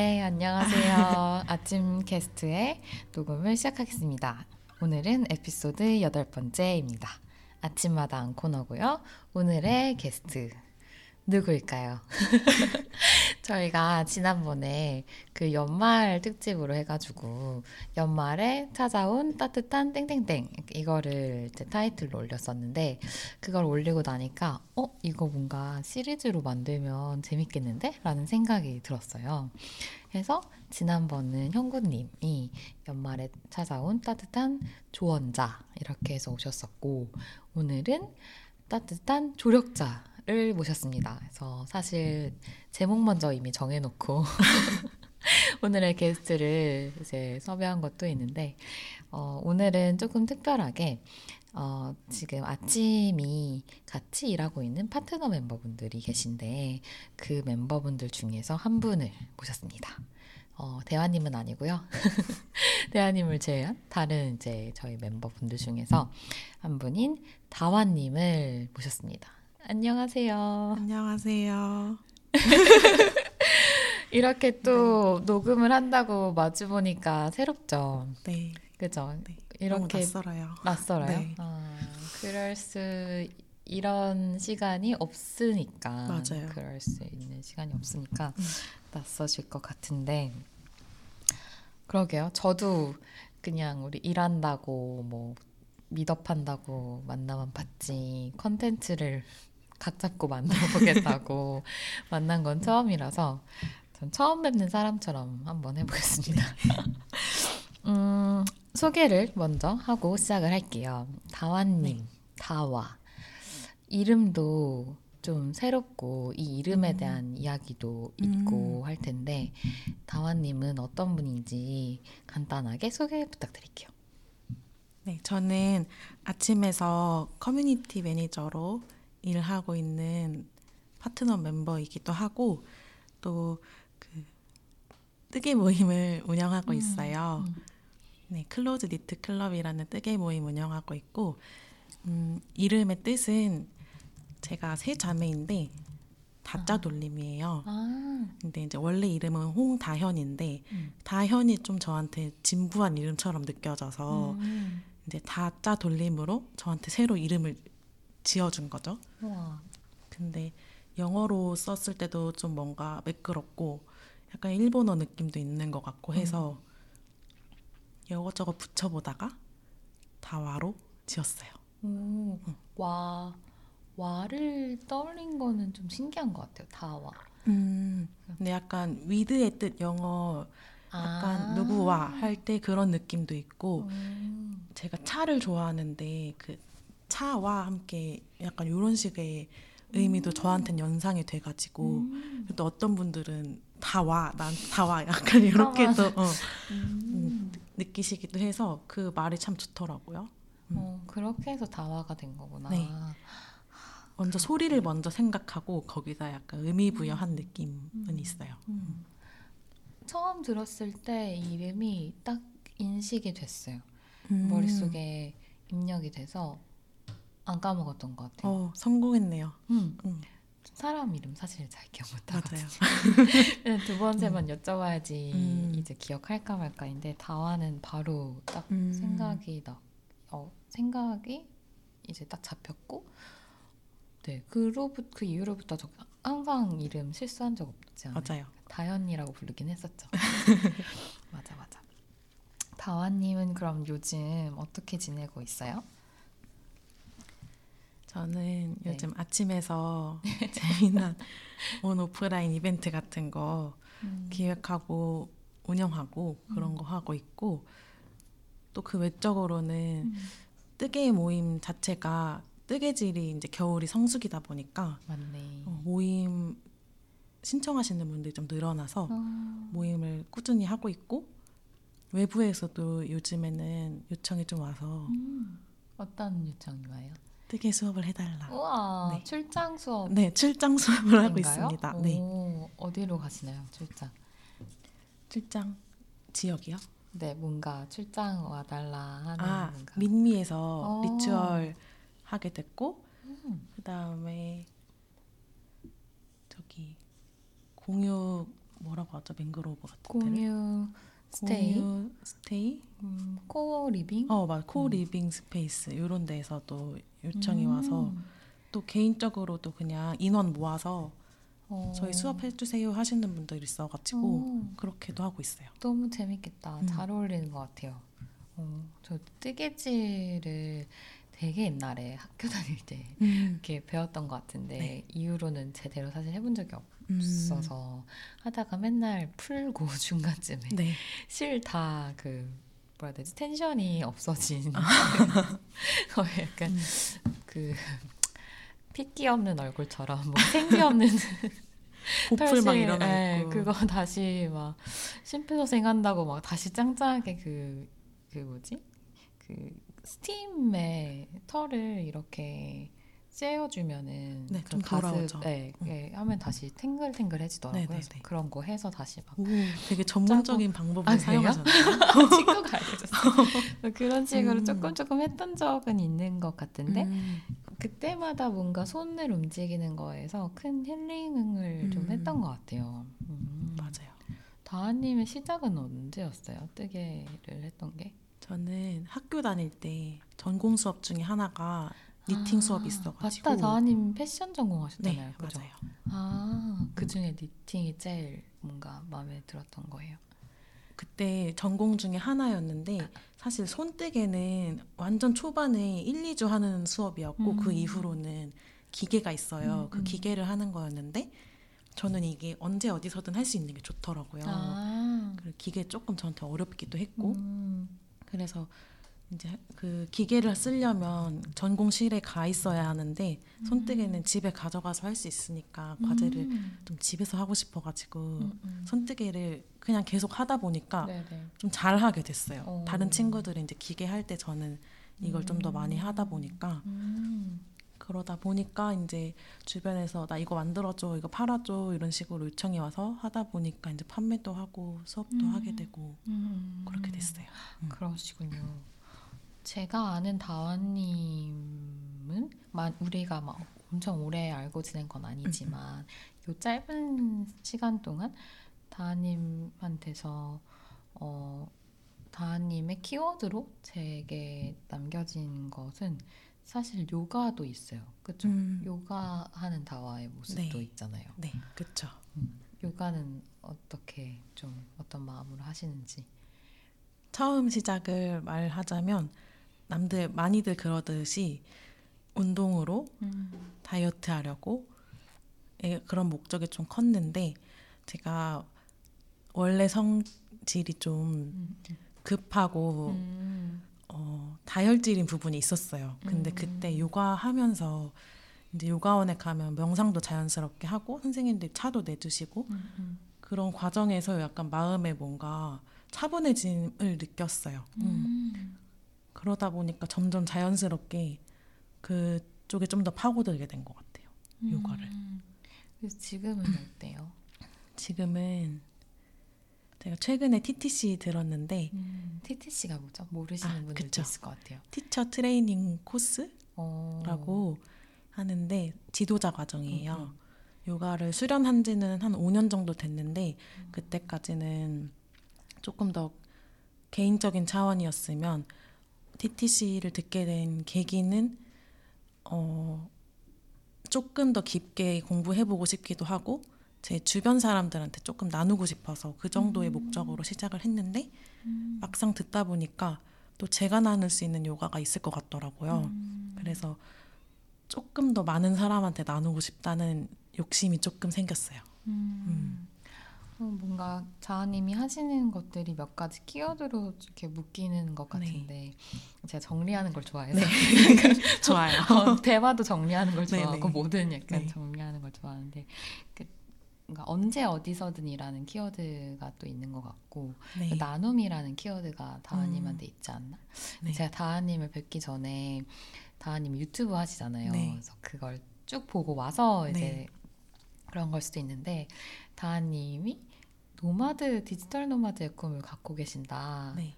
네, 안녕하세요. 아침 캐스트의 녹음을 시작하겠습니다. 오늘은 에피소드 여덟 번째입니다. 아침마당 코너고요. 오늘의 게스트 누구일까요? 저희가 지난번에 그 연말 특집으로 해가지고 연말에 찾아온 따뜻한 땡땡땡 이거를 이제 타이틀로 올렸었는데 그걸 올리고 나니까 어 이거 뭔가 시리즈로 만들면 재밌겠는데? 라는 생각이 들었어요. 그래서 지난번은 형구님이 연말에 찾아온 따뜻한 조언자 이렇게 해서 오셨었고 오늘은 따뜻한 조력자 를 모셨습니다. 그래서 사실 제목 먼저 이미 정해놓고 오늘의 게스트를 이제 섭외한 것도 있는데 어, 오늘은 조금 특별하게 어, 지금 아침이 같이 일하고 있는 파트너 멤버분들이 계신데 그 멤버분들 중에서 한 분을 모셨습니다. 어, 대화님은 아니고요. 대화님을 제외한 다른 이제 저희 멤버분들 중에서 한 분인 다화님을 모셨습니다. 안녕하세요. 안녕하세요. 이렇게 또 네. 녹음을 한다고 마주 보니까 새롭죠. 네. 그죠? 네. 이렇게 낯설어요. 낯설어요. 네. 아, 그럴 수 이런 시간이 없으니까 맞아요. 그럴 수 있는 시간이 없으니까 음. 낯서실 것 같은데 그러게요. 저도 그냥 우리 일한다고 뭐 미덕한다고 만나만 봤지 컨텐츠를 각 잡고 만나보겠다고 만난 건 처음이라서 전 처음 뵙는 사람처럼 한번 해보겠습니다. 음, 소개를 먼저 하고 시작을 할게요. 다와님, 네. 다와. 이름도 좀 새롭고 이 이름에 음. 대한 이야기도 있고 음. 할 텐데 다와님은 어떤 분인지 간단하게 소개 부탁드릴게요. 네, 저는 아침에서 커뮤니티 매니저로 일하고 있는 파트너 멤버이기도 하고 또 그 뜨개 모임을 운영하고 음, 있어요. 음. 네, Close Knit Club이라는 뜨개 모임 운영하고 있고 음, 이름의 뜻은 제가 세 자매인데 다짜 아. 돌림이에요. 아. 근데 이제 원래 이름은 홍다현인데 음. 다현이 좀 저한테 진부한 이름처럼 느껴져서 음. 이제 다짜 돌림으로 저한테 새로 이름을 지어준 거죠. 와. 근데 영어로 썼을 때도 좀 뭔가 매끄럽고 약간 일본어 느낌도 있는 것 같고 해서 음. 이것저것 붙여보다가 다와로 지었어요. 오, 응. 와 와를 떠올린 거는 좀 신기한 것 같아요. 다와. 음, 근데 약간 위드의 뜻 영어 약간 아~ 누구와 할 때 그런 느낌도 있고 음. 제가 차를 좋아하는데 그 차와 함께 약간 이런 식의 의미도 음. 저한테는 연상이 돼가지고 음. 또 어떤 분들은 다 와, 난 다 와, 약간 이렇게도 어, 음. 음. 느끼시기도 해서 그 말이 참 좋더라고요. 음. 어, 그렇게 해서 다와가 된 거구나. 네. 먼저 그렇구나. 소리를 먼저 생각하고 거기다 약간 의미 부여한 느낌은 있어요. 처음 들었을 때 이름이 딱 인식이 됐어요. 머릿속에 입력이 돼서 안 까먹었던 것 같아요. 어, 성공했네요. 음. 음. 사람 이름 사실 잘 기억 못하거든요. 두 번, 세번 음. 여쭤봐야지 음. 이제 기억할까 말까인데 다와는 바로 딱 음. 생각이 나, 어, 생각이 이제 딱 잡혔고, 네, 그로부터 그 이후로부터 저 항상 이름 실수한 적 없지 않아요? 맞아요. 다현이라고 부르긴 했었죠. 맞아, 맞아. 다와님은 그럼 요즘 어떻게 지내고 있어요? 저는 네. 요즘 아침에서 재미난 온 오프라인 이벤트 같은 거 음. 기획하고 운영하고 그런 음. 거 하고 있고 또 그 외적으로는 음. 뜨개 모임 자체가 뜨개질이 이제 겨울이 성수기다 보니까 어, 모임 신청하시는 분들이 좀 늘어나서 어. 모임을 꾸준히 하고 있고 외부에서도 요즘에는 요청이 좀 와서 음. 어떤 요청이 와요? 뜨개 수업을 해달라. 우와, 네. 출장 수업. 네, 출장 수업을 하고 있습니다. 오, 네. 어디로 가시나요, 출장? 출장 지역이요? 네, 뭔가 출장 와달라 하는 아, 뭔가. 민미에서 오. 리추얼 하게 됐고, 음. 그 다음에 저기 공유 뭐 뭐라고 하죠? 맹그로브 같은? 공유 stay, 공유 stay? 음, co-living. 어, 맞아. co 음. living space 이런 데에서도 요청이 음. 와서 또 개인적으로도 그냥 인원 모아서 어. 저희 수업해 주세요 하시는 분들 있어가지고 어, 그렇게도 하고 있어요. 너무 재밌겠다. 음. 잘 어울리는 것 같아요. 어, 저 뜨개질을 되게 옛날에 학교 다닐 때 이렇게 배웠던 것 같은데 네. 이후로는 제대로 사실 해본 적이 음. 없어서 하다가 맨날 풀고 중간쯤에 네. 실다그 뭐라 해야 되지 텐션이 없어진 거의 약간 음. 그 핏기 없는 얼굴처럼 뭐 생기 없는 보풀 막 털실, 일어나 예, 있고. 그거 다시 막 심폐소생 한다고 막 다시 짱짱하게 그, 그 뭐지? 그 스팀에 털을 이렇게 쐬어주면은 네, 그좀 돌아오죠. 네, 음. 예, 하면 다시 탱글탱글해지더라고요. 네, 네, 그래서 네. 그런 거 해서 다시 막 오, 되게 전문적인 방법을 아? 사용하셨네요. 친구가 알려줬어요. 그런 식으로 음. 조금 조금 했던 적은 있는 것 같은데 음. 그때마다 뭔가 손을 움직이는 거에서 큰 힐링을 좀 음. 했던 것 같아요. 음. 맞아요. 다하님의 시작은 언제였어요? 뜨개를 했던 게? 저는 학교 다닐 때 전공 수업 중에 하나가 니팅 아, 수업이 있어가지고 맞다, 다하님 패션 전공하셨잖아요. 네 그죠? 맞아요. 아, 그 중에 니팅이 제일 뭔가 마음에 들었던 거예요. 그때 전공 중에 하나였는데 사실 손뜨개는 완전 초반에 1, 2주 하는 수업이었고 음. 그 이후로는 기계가 있어요. 음, 그 음. 기계를 하는 거였는데 저는 이게 언제 어디서든 할 수 있는 게 좋더라고요. 아, 그리고 기계 조금 저한테 어렵기도 했고 음, 그래서 이제 그 기계를 쓰려면 전공실에 가 있어야 하는데 손뜨개는 집에 가져가서 할 수 있으니까 과제를 음, 좀 집에서 하고 싶어가지고 음, 음. 손뜨개를 그냥 계속 하다 보니까 네네. 좀 잘하게 됐어요. 어. 다른 친구들이 이제 기계 할 때 저는 이걸 좀 더 많이 하다 보니까 음, 그러다 보니까 이제 주변에서 나 이거 만들어줘, 이거 팔아줘 이런 식으로 요청이 와서 하다 보니까 이제 판매도 하고 수업도 음. 하게 되고 음. 그렇게 됐어요. 음. 그러시군요. 제가 아는 다원님은 마- 우리가 막 엄청 오래 알고 지낸 건 아니지만 요 짧은 시간 동안 다하님한테서 어, 다하님의 키워드로 제게 남겨진 것은 사실 요가도 있어요. 그렇죠? 음. 요가 하는 다와의 모습도 네. 있잖아요. 네, 그렇죠. 음, 요가는 어떻게 좀 어떤 마음으로 하시는지. 처음 시작을 말하자면 남들 많이들 그러듯이 운동으로 다이어트 하려고 예, 그런 목적이 좀 컸는데 제가 원래 성질이 좀 음, 급하고 음. 어, 다혈질인 부분이 있었어요. 근데 음. 그때 요가 하면서 이제 요가원에 가면 명상도 자연스럽게 하고 선생님들 차도 내주시고 음, 음. 그런 과정에서 약간 마음에 뭔가 차분해짐을 느꼈어요. 음. 음. 그러다 보니까 점점 자연스럽게 그쪽에 좀 더 파고들게 된 것 같아요. 요가를. 음. 그래서 지금은 어때요? 지금은 제가 최근에 TTC 들었는데 음. TTC가 뭐죠? 모르시는 아, 분들도 그쵸. 있을 것 같아요. 티처 트레이닝 코스라고 어. 하는데 지도자 과정이에요. 음, 음. 요가를 수련한 지는 한 5년 정도 됐는데 그때까지는 조금 더 개인적인 차원이었으면 TTC를 듣게 된 계기는 어 조금 더 깊게 공부해보고 싶기도 하고 제 주변 사람들한테 조금 나누고 싶어서 그 정도의 음. 목적으로 시작을 했는데 음. 막상 듣다 보니까 또 제가 나눌 수 있는 요가가 있을 것 같더라고요. 음. 그래서 조금 더 많은 사람한테 나누고 싶다는 욕심이 조금 생겼어요. 음. 어, 뭔가 자아님이 하시는 것들이 몇 가지 키워드로 이렇게 묶이는 것 네. 같은데 제가 정리하는 걸 좋아해서 좋아요. 어, 대화도 정리하는 걸 네네. 좋아하고 뭐든 약간 네. 정리하는 걸 좋아하는데 그, 뭔가 언제 어디서든이라는 키워드가 또 있는 것 같고 네. 그 나눔이라는 키워드가 다하님한테 있지 않나? 네. 제가 다하님을 뵙기 전에 다하님 유튜브 하시잖아요. 네. 그래서 그걸 쭉 보고 와서 이제 네. 그런 걸 수도 있는데 다하님이 nomad 디지털 nomad의 꿈을 갖고 계신다라고 네.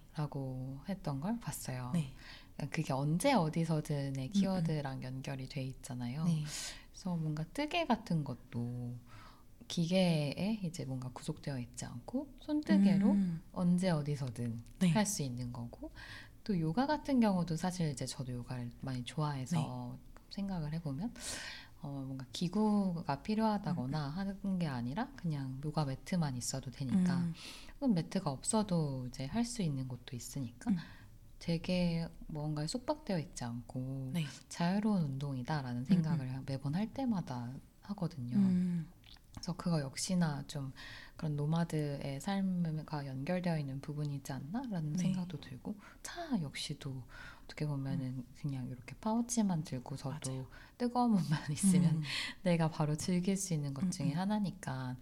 했던 걸 봤어요. 네. 그게 언제 어디서든의 키워드랑 연결이 돼 있잖아요. 네. 그래서 뭔가 뜨개 같은 것도 기계에 이제 뭔가 구속되어 있지 않고 손뜨개로 음. 언제 어디서든 네. 할수 있는 거고 또 요가 같은 경우도 사실 이제 저도 요가를 많이 좋아해서 네. 생각을 해보면 어, 뭔가 기구가 필요하다거나 하는 게 아니라 그냥 요가 매트만 있어도 되니까 음. 매트가 없어도 이제 할 수 있는 곳도 있으니까 음. 되게 뭔가에 속박되어 있지 않고 네. 자유로운 운동이다라는 생각을 매번 할 때마다 하거든요. 음. 그래서 그거 역시나 좀 그런 노마드의 삶과 연결되어 있는 부분이지 않나라는 네. 생각도 들고 차 역시도 어떻게 보면은 그냥 이렇게 파우치만 들고서도 맞아요. 뜨거운 물만 있으면 음. 내가 바로 즐길 수 있는 것 중에 음, 음. 하나니까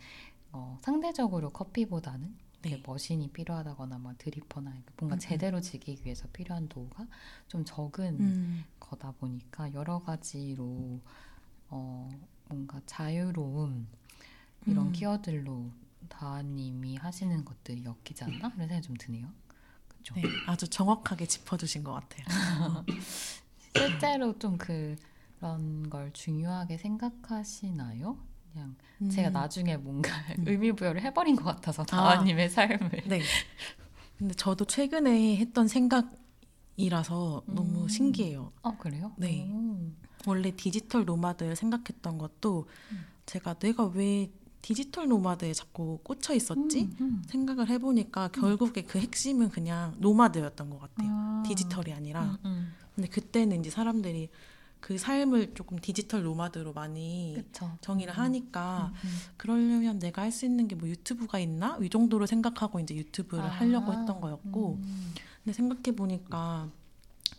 어, 상대적으로 커피보다는 네. 머신이 필요하다거나 뭐 드리퍼나 뭔가 음, 음. 제대로 즐기기 위해서 필요한 도구가 좀 적은 음. 거다 보니까 여러 가지로 어, 뭔가 자유로움 이런 음. 키워드로 다님이 하시는 것들이 엮이지 않나? 이런 생각이 좀 드네요. 그렇죠? 네, 아주 정확하게 짚어주신 것 같아요. 실제로 좀 그런 걸 중요하게 생각하시나요? 그냥 제가 음. 나중에 뭔가 음. 의미 부여를 해버린 것 같아서 다님의 삶을 네. 근데 저도 최근에 했던 생각이라서 너무 음. 신기해요. 어 그래요? 네. 오. 원래 디지털 nomad 생각했던 것도 음. 제가 내가 왜 디지털 nomad에 자꾸 꽂혀 있었지? 음, 음. 생각을 해보니까 결국에 그 핵심은 그냥 nomad였던 것 같아요. 아. 디지털이 아니라. 음, 음. 근데 그때는 이제 사람들이 그 삶을 조금 디지털 nomad로 많이 그쵸. 정의를 음, 하니까 음, 음. 그러려면 내가 할 수 있는 게 뭐 YouTube가 있나? 이 정도로 생각하고 이제 YouTube를 아, 하려고 했던 거였고 음. 근데 생각해 보니까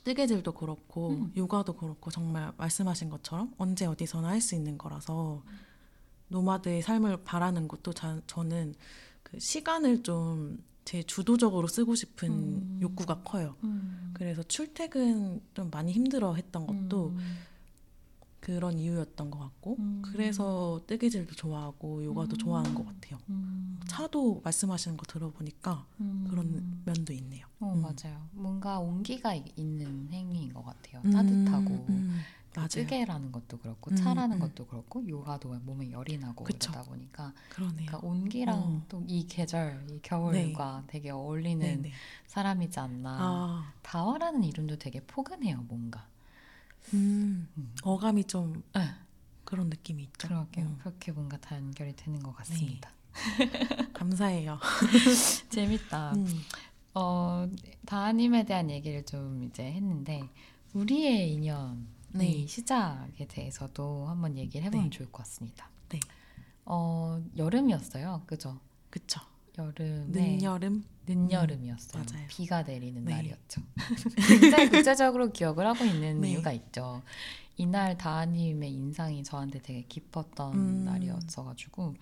뜨개질도 그렇고 음. 요가도 그렇고 정말 말씀하신 것처럼 언제 어디서나 할 수 있는 거라서 노마드의 삶을 바라는 것도 자, 저는 그 시간을 좀 제 주도적으로 쓰고 싶은 음. 욕구가 커요. 음. 그래서 출퇴근 좀 많이 힘들어 했던 것도 음. 그런 이유였던 것 같고 음. 그래서 뜨개질도 좋아하고 요가도 음. 좋아하는 것 같아요. 음. 차도 말씀하시는 거 들어보니까 음. 그런 면도 있네요. 어 음. 맞아요. 뭔가 온기가 이- 있는 행위인 것 같아요. 음, 따뜻하고 맞아요. 뜨개라는 것도 그렇고 음, 차라는 음. 것도 그렇고 요가도 몸에 열이 나고 그쵸. 그러다 보니까 그러네요. 그러니까 온기랑 어. 또이 계절 이 겨울과 되게 어울리는 네 네. 사람이지 않나. 아, 다화라는 이름도 되게 포근해요 뭔가. 음, 음. 어감이 좀 네, 그런 느낌이 있죠. 그러게요. 음, 그렇게 뭔가 다 연결이 되는 것 같습니다. 감사해요. 재밌다. 음, 어, 다하님에 대한 얘기를 좀 이제 했는데 우리의 인연 이 네. 시작에 대해서도 한번 얘기를 해보면 네. 좋을 것 같습니다. 네. 어, 여름이었어요. 그죠? 그쵸. 여름에 늦여름. 늦여름이었어요. 맞아요. 비가 내리는 네. 날이었죠. 굉장히 구체적으로 기억을 하고 있는 네. 이유가 있죠. 이날 다하님의 인상이 저한테 되게 깊었던 음. 날이었어가지고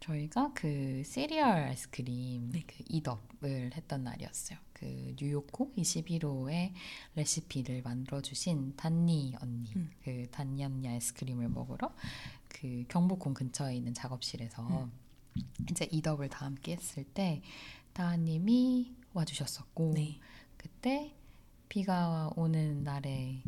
저희가 그 시리얼 아이스크림 네. 그 이덕을 했던 날이었어요. 그 뉴요코 21호의 레시피를 만들어 주신 단니 언니, 음. 그 단니 언니 아이스크림을 먹으러 그 경복궁 근처에 있는 작업실에서 음. 이제 이덕을 다 함께 했을 때 다하님이 와주셨었고 네. 그때 비가 오는 날에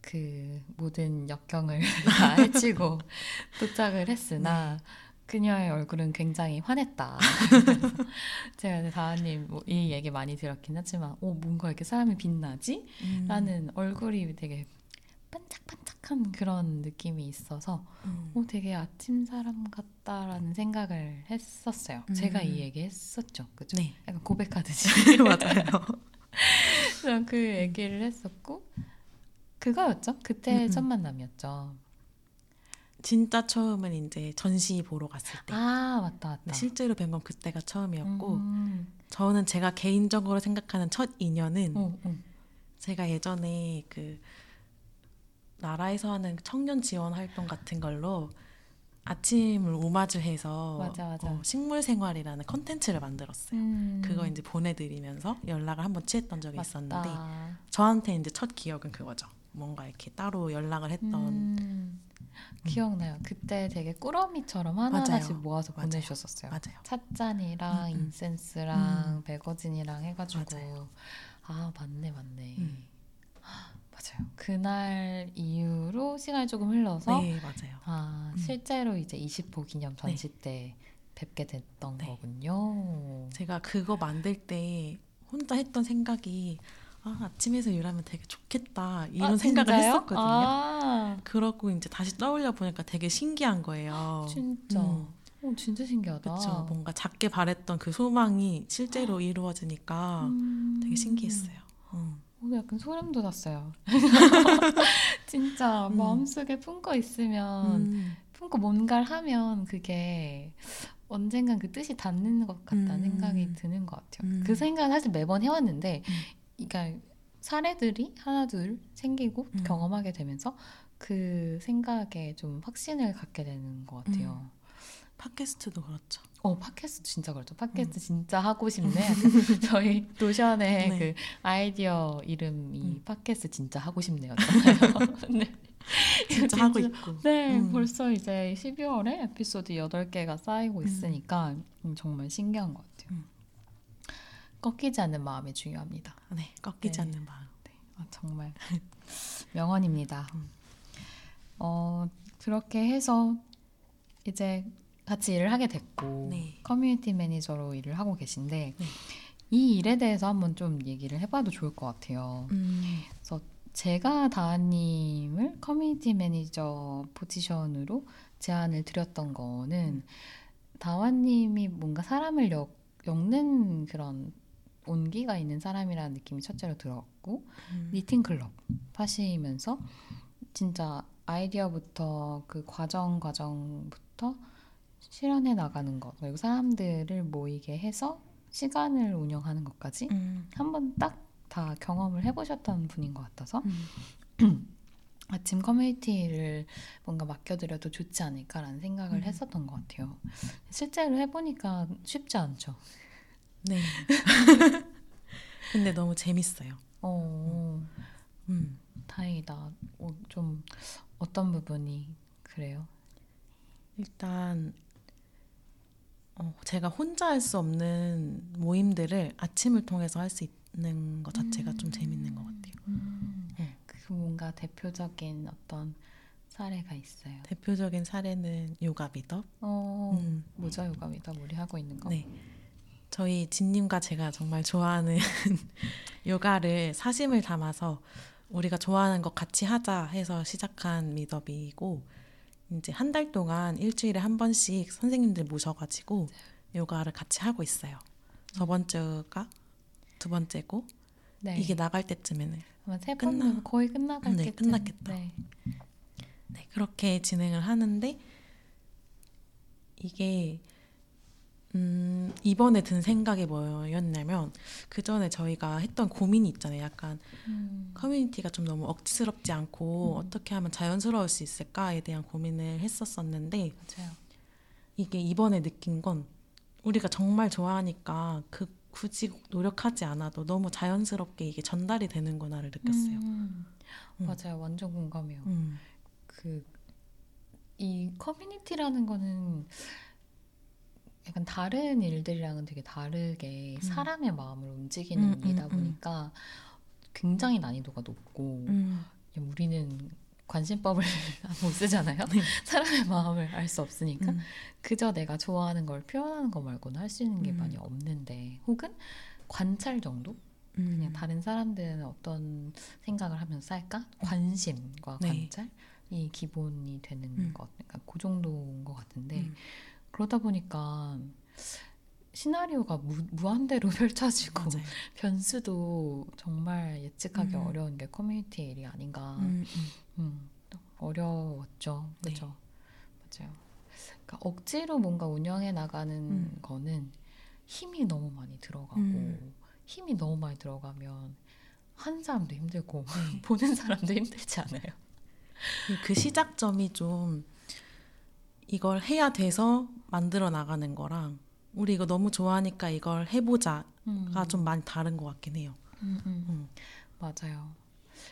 그 모든 역경을 다 헤치고 도착을 했으나 그녀의 얼굴은 굉장히 환했다. 그래서 제가 다하님 뭐 이 얘기 많이 들었긴 하지만, 오 뭔가 이렇게 사람이 빛나지? 음, 라는 얼굴이 되게 반짝반짝한 그런 느낌이 있어서, 음, 오 되게 아침 사람 같다라는 생각을 했었어요. 제가 이 음. 얘기 했었죠, 그죠? 네. 약간 고백하듯이. 맞아요. 그래서 그 얘기를 했었고 그거였죠. 그때 음, 음. 첫 만남이었죠. 진짜 처음은 이제 전시 보러 갔을 때. 아 맞다 맞다. 실제로 뵌 건 그때가 처음이었고 음. 저는 제가 개인적으로 생각하는 첫 인연은 어, 어. 제가 예전에 그 나라에서 하는 청년 지원 활동 같은 걸로 아침을 오마주해서 맞아, 맞아. 어, 식물 생활이라는 컨텐츠를 만들었어요. 음. 그거 이제 보내드리면서 연락을 한번 취했던 적이 맞다. 있었는데 저한테 이제 첫 기억은 그거죠. 뭔가 이렇게 따로 연락을 했던 음. 기억나요. 그때 되게 꾸러미처럼 하나하나씩 맞아요. 모아서 맞아요. 보내주셨었어요. 맞아요. 찻잔이랑 음, 음. incense랑 magazine이랑 해가지고 맞아요. 아 맞네 맞네. 음. 맞아 맞아요. 그날 이후로 시간이 조금 흘러서 네, 맞아요. 아 음. 실제로 이제 20호 기념 전시 때 뵙게 됐던 네. 거군요. 제가 그거 만들 때 혼자 했던 생각이 아, 아침에서 일하면 되게 좋겠다 이런 아, 생각을? 했었거든요. 아 그러고 이제 다시 떠올려 보니까 되게 신기한 거예요. 진짜. 음. 어, 진짜 신기하다. 그렇죠. 뭔가 작게 바랬던 그 소망이 실제로 이루어지니까 음. 되게 신기했어요. 음. 오늘 약간 소름 돋았어요. 진짜 음. 마음속에 품고 있으면 음. 품고 뭔가를 하면 그게 언젠간 그 뜻이 닿는 것 같다는 음. 생각이 드는 것 같아요. 음. 그 생각은 사실 매번 해왔는데, 음. 그러니까 사례들이 하나 둘 생기고 음. 경험하게 되면서 그 생각에 좀 확신을 갖게 되는 것 같아요. 팟캐스트도 그렇죠. 어 팟캐스트 진짜 그렇죠. 팟캐스트 진짜 하고 싶네. 저희 노션의 네. 그 아이디어 이름이 음. 팟캐스트 진짜 하고 싶네요. 네. 진짜 하고 있고. 네, 음. 벌써 이제 12월에 에피소드 8개가 쌓이고 음. 있으니까 음, 정말 신기한 것 같아요. 음. 꺾이지 않는 마음이 중요합니다. 네, 꺾이지 네. 않는 마음. 아, 정말 명언입니다. 음. 어, 그렇게 해서 이제 같이 일을 하게 됐고 네. 커뮤니티 매니저로 일을 하고 계신데 네. 이 일에 대해서 한번 좀 얘기를 해봐도 좋을 것 같아요. 음. 제가 다하님을 커뮤니티 매니저 포지션으로 제안을 드렸던 거는 다와님이 뭔가 사람을 엮, 는 그런 온기가 있는 사람이라는 느낌이 첫째로 들었고 음. 니팅 클럽 하시면서 진짜 아이디어부터 그 과정 과정부터 실현해 나가는 것 그리고 사람들을 모이게 해서 시간을 운영하는 것까지 음. 한번 딱 다 경험을 해보셨던 분인 것 같아서 음. 아침 커뮤니티를 뭔가 맡겨드려도 좋지 않을까라는 생각을 음. 했었던 것 같아요. 실제로 해보니까 쉽지 않죠. 네. 근데 너무 재밌어요. 어, 음. 다행이다. 어, 좀 어떤 부분이 그래요? 일단 어, 제가 혼자 할 수 없는 모임들을 아침을 통해서 할 수 있는 것 자체가 좀 재밌는 것 같아요. 음, 네. 그 뭔가 대표적인 어떤 사례가 있어요. 대표적인 사례는 요가 미덕. 어, 음. 모자 요가입니다. 우리 하고 있는 거. 네. 저희 진님과 제가 정말 좋아하는 요가를 사심을 담아서 우리가 좋아하는 것 같이 하자 해서 시작한 미더비이고 이제 한 달 동안 일주일에 한 번씩 선생님들 모셔가지고 요가를 같이 하고 있어요. 저번 주가 두 번째고 네. 이게 나갈 때쯤에는 아마 세 끝나- 거의 끝나갈 네, 때 끝났겠다. 네. 네, 그렇게 진행을 하는데 이게 음, 이번에 든 생각이 뭐였냐면 그 전에 저희가 했던 고민이 있잖아요. 약간 음. 커뮤니티가 좀 너무 억지스럽지 않고 음. 어떻게 하면 자연스러울 수 있을까에 대한 고민을 했었었는데 맞아요. 이게 이번에 느낀 건 우리가 정말 좋아하니까 그 굳이 노력하지 않아도 너무 자연스럽게 이게 전달이 되는구나를 느꼈어요. 음. 음. 맞아요. 완전 공감해요. 음. 그이 커뮤니티라는 거는 약간 다른 일들이랑은 되게 다르게 음. 사람의 마음을 움직이는 음, 음, 일이다 음. 보니까 굉장히 난이도가 높고 음. 우리는 관심법을 못 쓰잖아요. 네. 사람의 마음을 알 수 없으니까 음. 그저 내가 좋아하는 걸 표현하는 거 말고는 할 수 있는 게 음. 많이 없는데 혹은 관찰 정도? 음. 그냥 다른 사람들은 어떤 생각을 하면서 살까? 관심과 네. 관찰이 기본이 되는 음. 것, 그러니까 그 정도인 것 같은데 음. 그러다 보니까 시나리오가 무, 무한대로 펼쳐지고 맞아요. 변수도 정말 예측하기 음. 어려운 게 커뮤니티 일이 아닌가. 음, 음. 음, 어려웠죠. 네. 그죠? 맞아요. 그러니까 억지로 뭔가 운영해 나가는 음. 거는 힘이 너무 많이 들어가고 음. 힘이 너무 많이 들어가면 한 사람도 힘들고 네. 보는 사람도 힘들지 않아요? 그 시작점이 좀 이걸 해야 돼서 만들어 나가는 거랑 우리 이거 너무 좋아하니까 이걸 해보자가 음. 좀 많이 다른 것 같긴 해요. 음, 음. 음. 맞아요.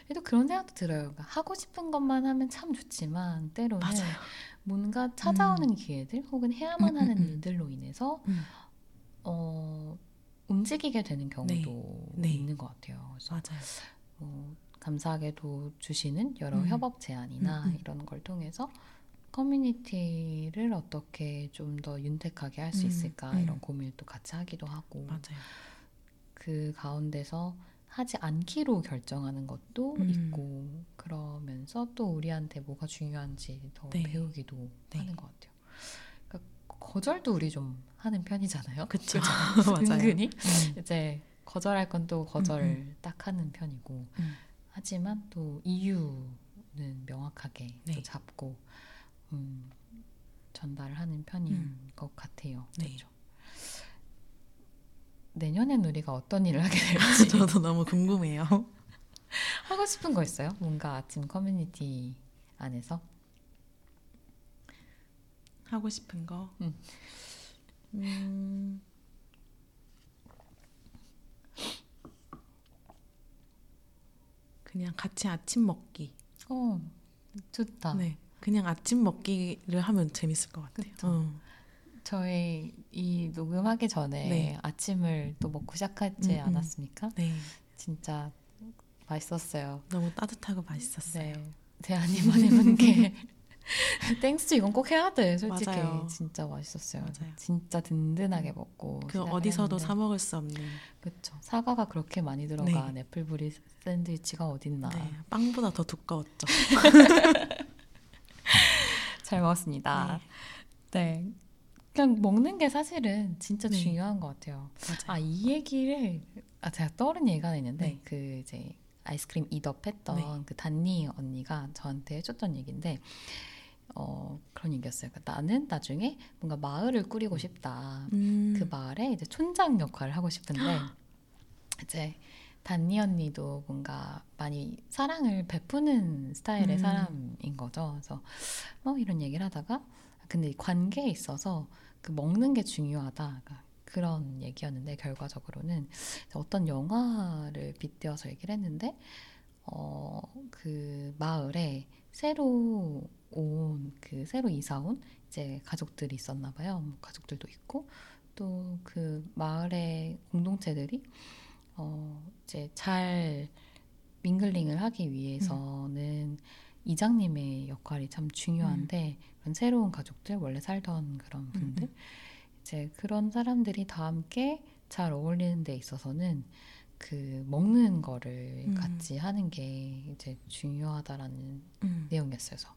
그래도 그런 생각도 들어요. 그러니까 하고 싶은 것만 하면 참 좋지만 때로는 맞아요. 뭔가 찾아오는 기회들 혹은 해야만 음, 하는 음, 음. 일들로 인해서 음. 어, 움직이게 되는 경우도 네. 있는 것 같아요. 맞아요. 뭐 감사하게도 주시는 여러 음. 협업 제안이나 음, 음. 이런 걸 통해서 커뮤니티를 어떻게 좀 더 윤택하게 할수 음, 있을까 음. 이런 고민을 또 같이 하기도 하고 맞아요. 그 가운데서 하지 않기로 결정하는 것도 음. 있고 그러면서 또 우리한테 뭐가 중요한지 더 네. 배우기도 네. 하는 것 같아요. 그러니까 거절도 우리 좀 하는 편이잖아요. 맞아요. 은근히 음. 이제 거절할 건 또 거절 음, 딱 하는 편이고 음. 하지만 또 이유는 명확하게 네. 또 잡고 음, 전달하는 편인 음. 것 같아요. 네. 그렇죠. 내년엔 우리가 어떤 일을 하게 될지 저도 너무 궁금해요. 하고 싶은 거 있어요? 뭔가 아침 커뮤니티 안에서 하고 싶은 거. 음. 음. 그냥 같이 아침 먹기. 어 좋다. 네. 그냥 아침 먹기를 하면 재밌을 것 같아요. 어. 저희 이 녹음하기 전에 네. 아침을 또 먹고 시작하지 음, 음. 않았습니까? 네. 진짜 맛있었어요. 너무 따뜻하고 맛있었어요. 네. 대한님만 해본 게 땡스 이건 꼭 해야 돼. 솔직히 맞아요. 진짜 맛있었어요. 맞아요. 진짜 든든하게 먹고 그 어디서도 했는데. 사 먹을 수 없는. 그쵸. 사과가 그렇게 많이 들어간 애플브리 샌드위치가 어딨나. 네. 빵보다 더 두꺼웠죠. 잘 먹었습니다. 네. 그냥 먹는 게 사실은 진짜 네. 중요한 것 같아요. 맞아요. 아, 이 얘기를 아 제가 떠오른 얘기가 있는데 네. 그 이제 아이스크림 이덥 했던 네. 그 단니 언니가 저한테 해줬던 얘기인데 어 그런 얘기였어요. 그러니까 나는 나중에 뭔가 마을을 꾸리고 싶다. 음. 그 마을에 이제 촌장 역할을 하고 싶은데 이제 단니 언니도 뭔가 많이 사랑을 베푸는 스타일의 음. 사람인 거죠. 그래서 뭐 이런 얘기를 하다가 근데 이 관계에 있어서 그 먹는 게 중요하다. 그러니까 그런 얘기였는데 결과적으로는 어떤 영화를 빗대어서 얘기를 했는데 어 그 마을에 새로 온 그 새로 이사 온 이제 가족들이 있었나 봐요. 뭐 가족들도 있고 또 그 마을의 공동체들이 어 이제 잘 밍글링을 하기 위해서는 이장님의 역할이 참 중요한데 그런 새로운 가족들 원래 살던 그런 분들 이제 그런 사람들이 다 함께 잘 어울리는 데 있어서는 그 먹는 거를 음. 같이 하는 게 이제 중요하다라는 음. 내용이었어요. 그래서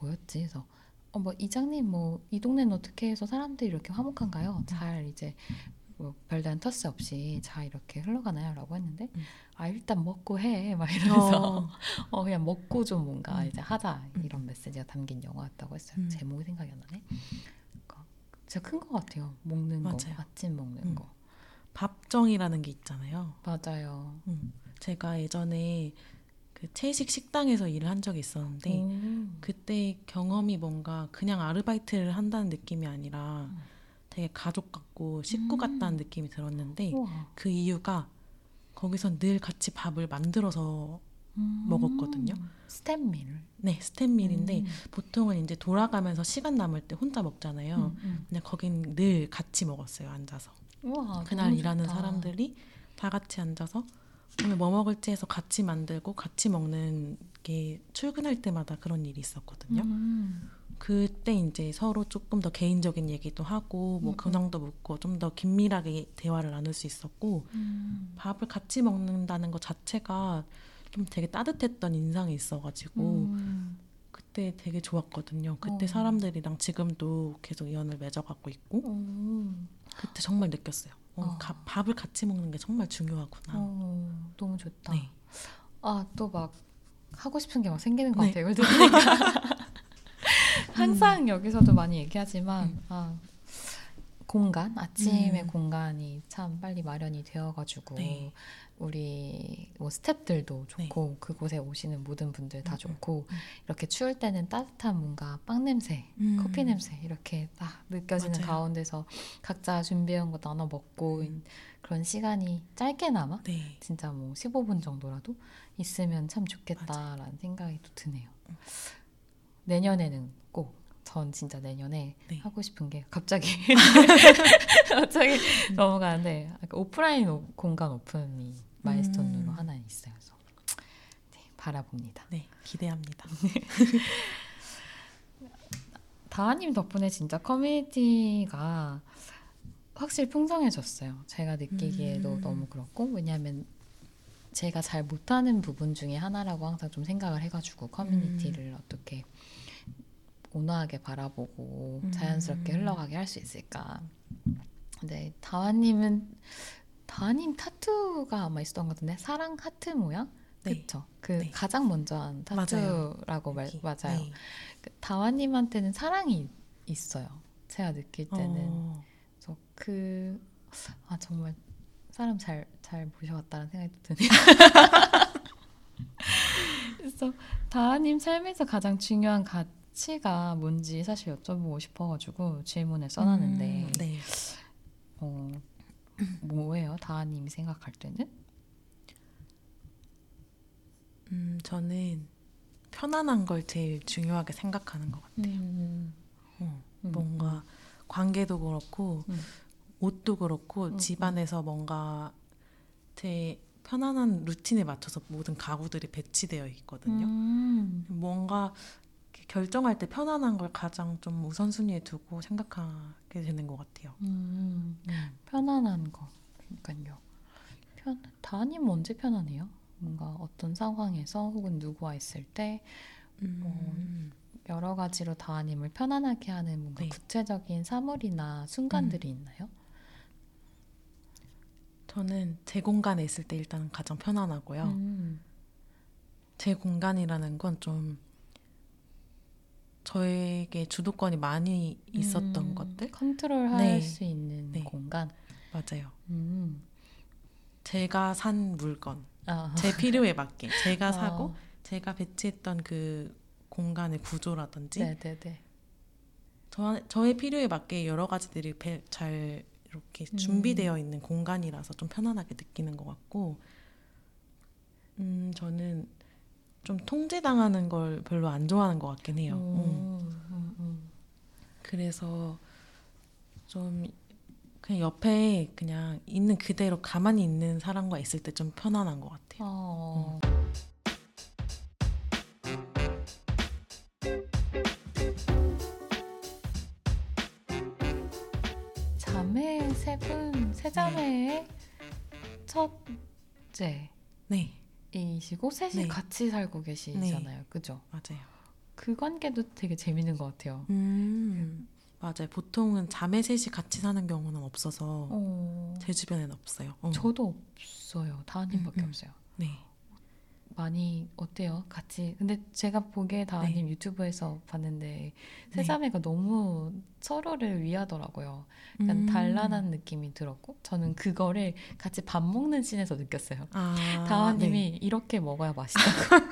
뭐였지? 그래서 어, 뭐 이장님 뭐 이 동네는 어떻게 해서 사람들이 이렇게 화목한가요? 잘 이제 뭐 별다른 터스 없이 잘 이렇게 흘러가나요?라고 했는데 음. 아 일단 먹고 해 막 이러면서 어. 어 그냥 먹고 좀 뭔가 음. 이제 하자 음. 이런 메시지가 담긴 영화였다고 했어요. 음. 제목이 생각이 안 나네. 그러니까 진짜 큰 것 같아요. 먹는 거, 맞아요. 아침 먹는 음. 거. 밥정이라는 게 있잖아요. 맞아요. 음. 제가 예전에 그 채식 식당에서 일을 한 적이 있었는데 오. 그때 경험이 뭔가 그냥 아르바이트를 한다는 느낌이 아니라 음. 되게 가족 같고 식구 음. 같다는 느낌이 들었는데 우와. 그 이유가 거기서 늘 같이 밥을 만들어서 음. 먹었거든요. 스탠밀. 네 스탠밀인데 음. 보통은 이제 돌아가면서 시간 남을 때 혼자 먹잖아요. 음, 음. 근데 거긴 늘 같이 먹었어요 앉아서. 우와, 그날 일하는 좋다. 사람들이 다 같이 앉아서 오늘 뭐 먹을지 해서 같이 만들고 같이 먹는 게 출근할 때마다 그런 일이 있었거든요. 음. 그때 이제 서로 조금 더 개인적인 얘기도 하고 뭐 음, 음. 근황도 묻고 좀 더 긴밀하게 대화를 나눌 수 있었고 음. 밥을 같이 먹는다는 것 자체가 좀 되게 따뜻했던 인상이 있어가지고 음. 그때 되게 좋았거든요. 그때 어. 사람들이랑 지금도 계속 인연을 맺어가고 있고 음. 그때 정말 느꼈어요. 어, 어. 가- 밥을 같이 먹는 게 정말 중요하구나. 어, 너무 좋다. 네. 아, 또 막 하고 싶은 게 막 생기는 것 네. 같아요. 이걸 들으니까. 항상 여기서도 많이 얘기하지만 음. 아, 공간, 아침의 음. 공간이 참 빨리 마련이 되어가지고 네. 우리 뭐 스탭들도 좋고 그곳에 오시는 모든 분들 다 음, 음, 좋고 음. 이렇게 추울 때는 따뜻한 뭔가 빵 냄새, 음. 커피 냄새 이렇게 딱 느껴지는 맞아요. 가운데서 각자 준비한 거 나눠 먹고 음. 그런 시간이 짧게나마 네. 진짜 뭐 15분 정도라도 있으면 참 좋겠다라는 생각이 또 드네요. 내년에는 꼭 전 진짜 내년에 네. 하고 싶은 게 갑자기 갑자기 넘어가는데 약간 오프라인 오- 공간 오픈이 마일스톤으로 음. 하나 있어요. 그래서 바라봅니다. 네, 기대합니다. 다하님 덕분에 진짜 커뮤니티가 확실히 풍성해졌어요. 제가 느끼기에도 음. 너무 그렇고 왜냐하면 제가 잘 못하는 부분 중에 하나라고 항상 좀 생각을 해가지고 커뮤니티를 음. 어떻게 온화하게 바라보고 음. 자연스럽게 흘러가게 할 수 있을까. 근데 다하님은 다하님 타투가 아마 있었던 것 같은데 사랑 하트 모양? 네. 그쵸? 그 네. 가장 먼저 한 맞아요. 타투라고 말, 여기. 맞아요. 네. 그 다와님한테는 사랑이 있어요. 제가 느낄 때는 어, 그래서 그 아 정말 사람 잘 잘 모셔왔다는 생각이 드네요. 그래서 다하님 삶에서 가장 중요한 가치 가 뭔지 사실 여쭤보고 싶어가지고 질문을 써놨는데 음, 네. 어, 뭐예요? 다하님이 생각할 때는? 음, 저는 편안한 걸 제일 중요하게 생각하는 것 같아요. 음, 어, 음, 뭔가 관계도 그렇고 음. 옷도 그렇고 음, 집안에서 뭔가 제 편안한 루틴에 맞춰서 모든 가구들이 배치되어 있거든요. 음. 뭔가 결정할 때 편안한 걸 가장 좀 우선순위에 두고 생각하게 되는 것 같아요. 음. 음. 편안한 거. 그러니까요. 편 다님 언제 편안해요? 뭔가 어떤 상황에서 혹은 누구와 있을 때 음. 여러 가지로 다님을 편안하게 하는 뭔가 네. 구체적인 사물이나 순간들이 있나요? 저는 제 공간에 있을 때 일단 가장 편안하고요. 음. 제 공간이라는 건 좀 저에게 주도권이 많이 있었던 음, 것들 컨트롤할 네. 수 있는 네. 공간. 맞아요. 음. 제가 산 물건, 아. 제 필요에 맞게 제가 어, 사고 제가 배치했던 그 공간의 구조라든지 네네네. 저, 저의 필요에 맞게 여러 가지들이 배- 잘 이렇게 음. 준비되어 있는 공간이라서 좀 편안하게 느끼는 것 같고, 음 저는 좀 통제당하는 걸 별로 안 좋아하는 것 같긴 해요. 음. 음, 음, 음. 그래서 좀 그냥 옆에 그냥 있는 그대로 가만히 있는 사람과 있을 때 좀 편안한 것 같아요. 어. 자매 세 분, 세 자매의 첫째 이시고 네, 셋이 네. 같이 살고 계시잖아요. 그죠? 맞아요. 그 관계도 되게 재밌는 것 같아요. 음, 맞아요. 보통은 자매 셋이 같이 사는 경우는 없어서 어, 제 주변에는 없어요. 어. 저도 없어요. 다은님밖에 음, 음. 없어요. 네. 많이 어때요? 같이 근데 제가 보기에 다님 유튜브에서 봤는데 세 네. 자매가 너무 서로를 위하더라고요. 약간 음. 단란한 느낌이 들었고 저는 그거를 같이 밥 먹는 씬에서 느꼈어요. 아, 다은님이 네. 이렇게 먹어야 맛있다고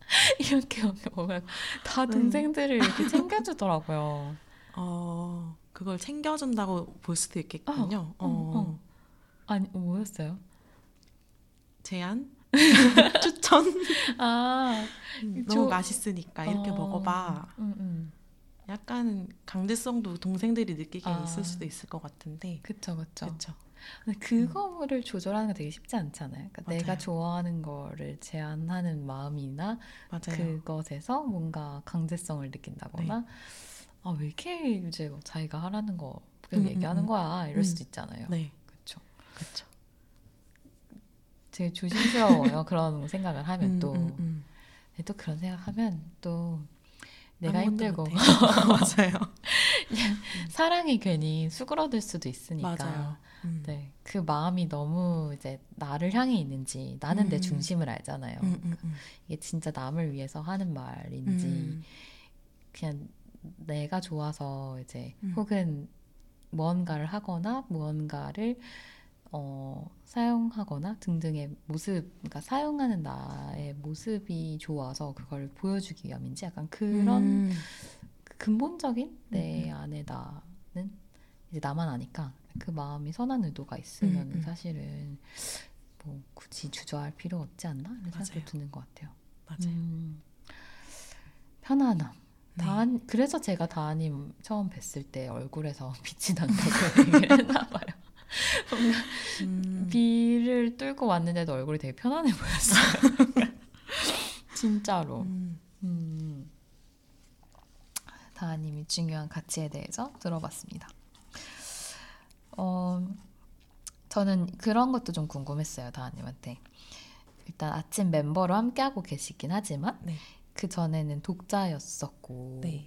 이렇게 먹어야 다 네. 동생들을 이렇게 챙겨주더라고요. 어, 그걸 챙겨준다고 볼 수도 있겠군요. 어, 어, 어. 아니 뭐였어요? 제안? 추천? 아 음, 저- 너무 맛있으니까 이렇게 어, 먹어봐. 음, 음. 약간 강제성도 동생들이 느끼기에 아. 있을 수도 있을 것 같은데. 그쵸 그쵸. 근데 그거를 조절하는 거 되게 쉽지 않잖아요. 그러니까 맞아요. 내가 좋아하는 거를 제한하는 마음이나 맞아요. 그것에서 뭔가 강제성을 느낀다거나 아왜 이렇게 이제 뭐 자기가 하라는 거 그냥 음, 음, 얘기하는 음. 거야 이럴 음. 수도 있잖아요. 네, 그렇죠. 그렇죠. 되게 조심스러워요. 그런 생각을 하면 음, 또 음, 음. 또 그런 생각하면 또 내가 힘들고. 맞아요. 사랑이 괜히 수그러들 수도 있으니까 맞아요. 음. 네, 그 마음이 너무 이제 나를 향해 있는지 나는 내 음. 중심을 알잖아요. 음. 이게 진짜 남을 위해서 하는 말인지 음. 그냥 내가 좋아서 이제 음. 혹은 무언가를 하거나 무언가를 어, 사용하거나 등등의 모습, 그러니까 사용하는 나의 모습이 좋아서 그걸 보여주기 위함인지 약간 그런 음. 그 근본적인 내 음. 안에 나는 이제 나만 아니까 그 마음이 선한 의도가 있으면 음, 음. 사실은 뭐 굳이 주저할 필요 없지 않나 이런 생각도 맞아요. 드는 것 같아요. 맞아요. 음, 편안함. 네. 다한 그래서 제가 다하님 처음 뵀을 때 얼굴에서 빛이 난다고 얘기를 했나 봐요. 뭔가 음. 비를 뚫고 왔는데도 얼굴이 되게 편안해 보였어요. 진짜로. 음, 음. 다하님이 중요한 가치에 대해서 들어봤습니다. 어, 저는 그런 것도 좀 궁금했어요, 다하님한테. 일단 아침 멤버로 함께하고 계시긴 하지만 네. 그 전에는 독자였었고 네.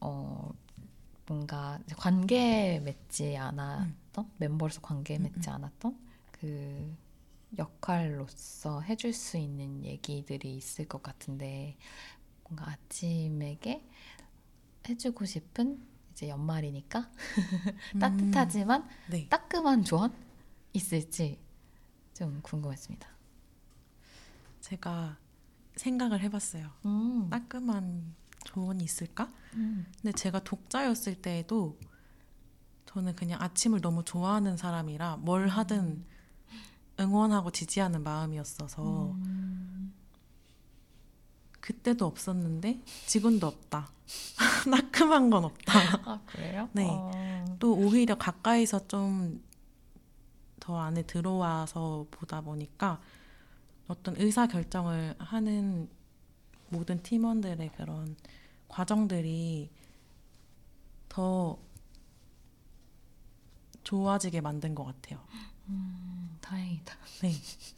어, 뭔가 관계 맺지 않 았던 멤버로서 관계 음, 맺지 않았던 그 역할로서 해줄 수 있는 얘기들이 있을 것 같은데 뭔가 아침에게 해주고 싶은 이제 연말이니까 음, 따뜻하지만 네. 따끔한 조언 있을지 좀 궁금했습니다. 제가 생각을 해봤어요. 음. 따끔한 조언이 있을까? 음. 근데 제가 독자였을 때에도 저는 그냥 아침을 너무 좋아하는 사람이라 뭘 하든 응원하고 지지하는 마음이었어서 음. 그때도 없었는데 지금도 없다. 따끔한 건 없다. 아 그래요? 네. 어. 또 오히려 가까이서 좀 더 안에 들어와서 보다 보니까 어떤 의사 결정을 하는 모든 팀원들의 그런 과정들이 더 좋아지게 만든 것 같아요. 음, 다행이다. 네.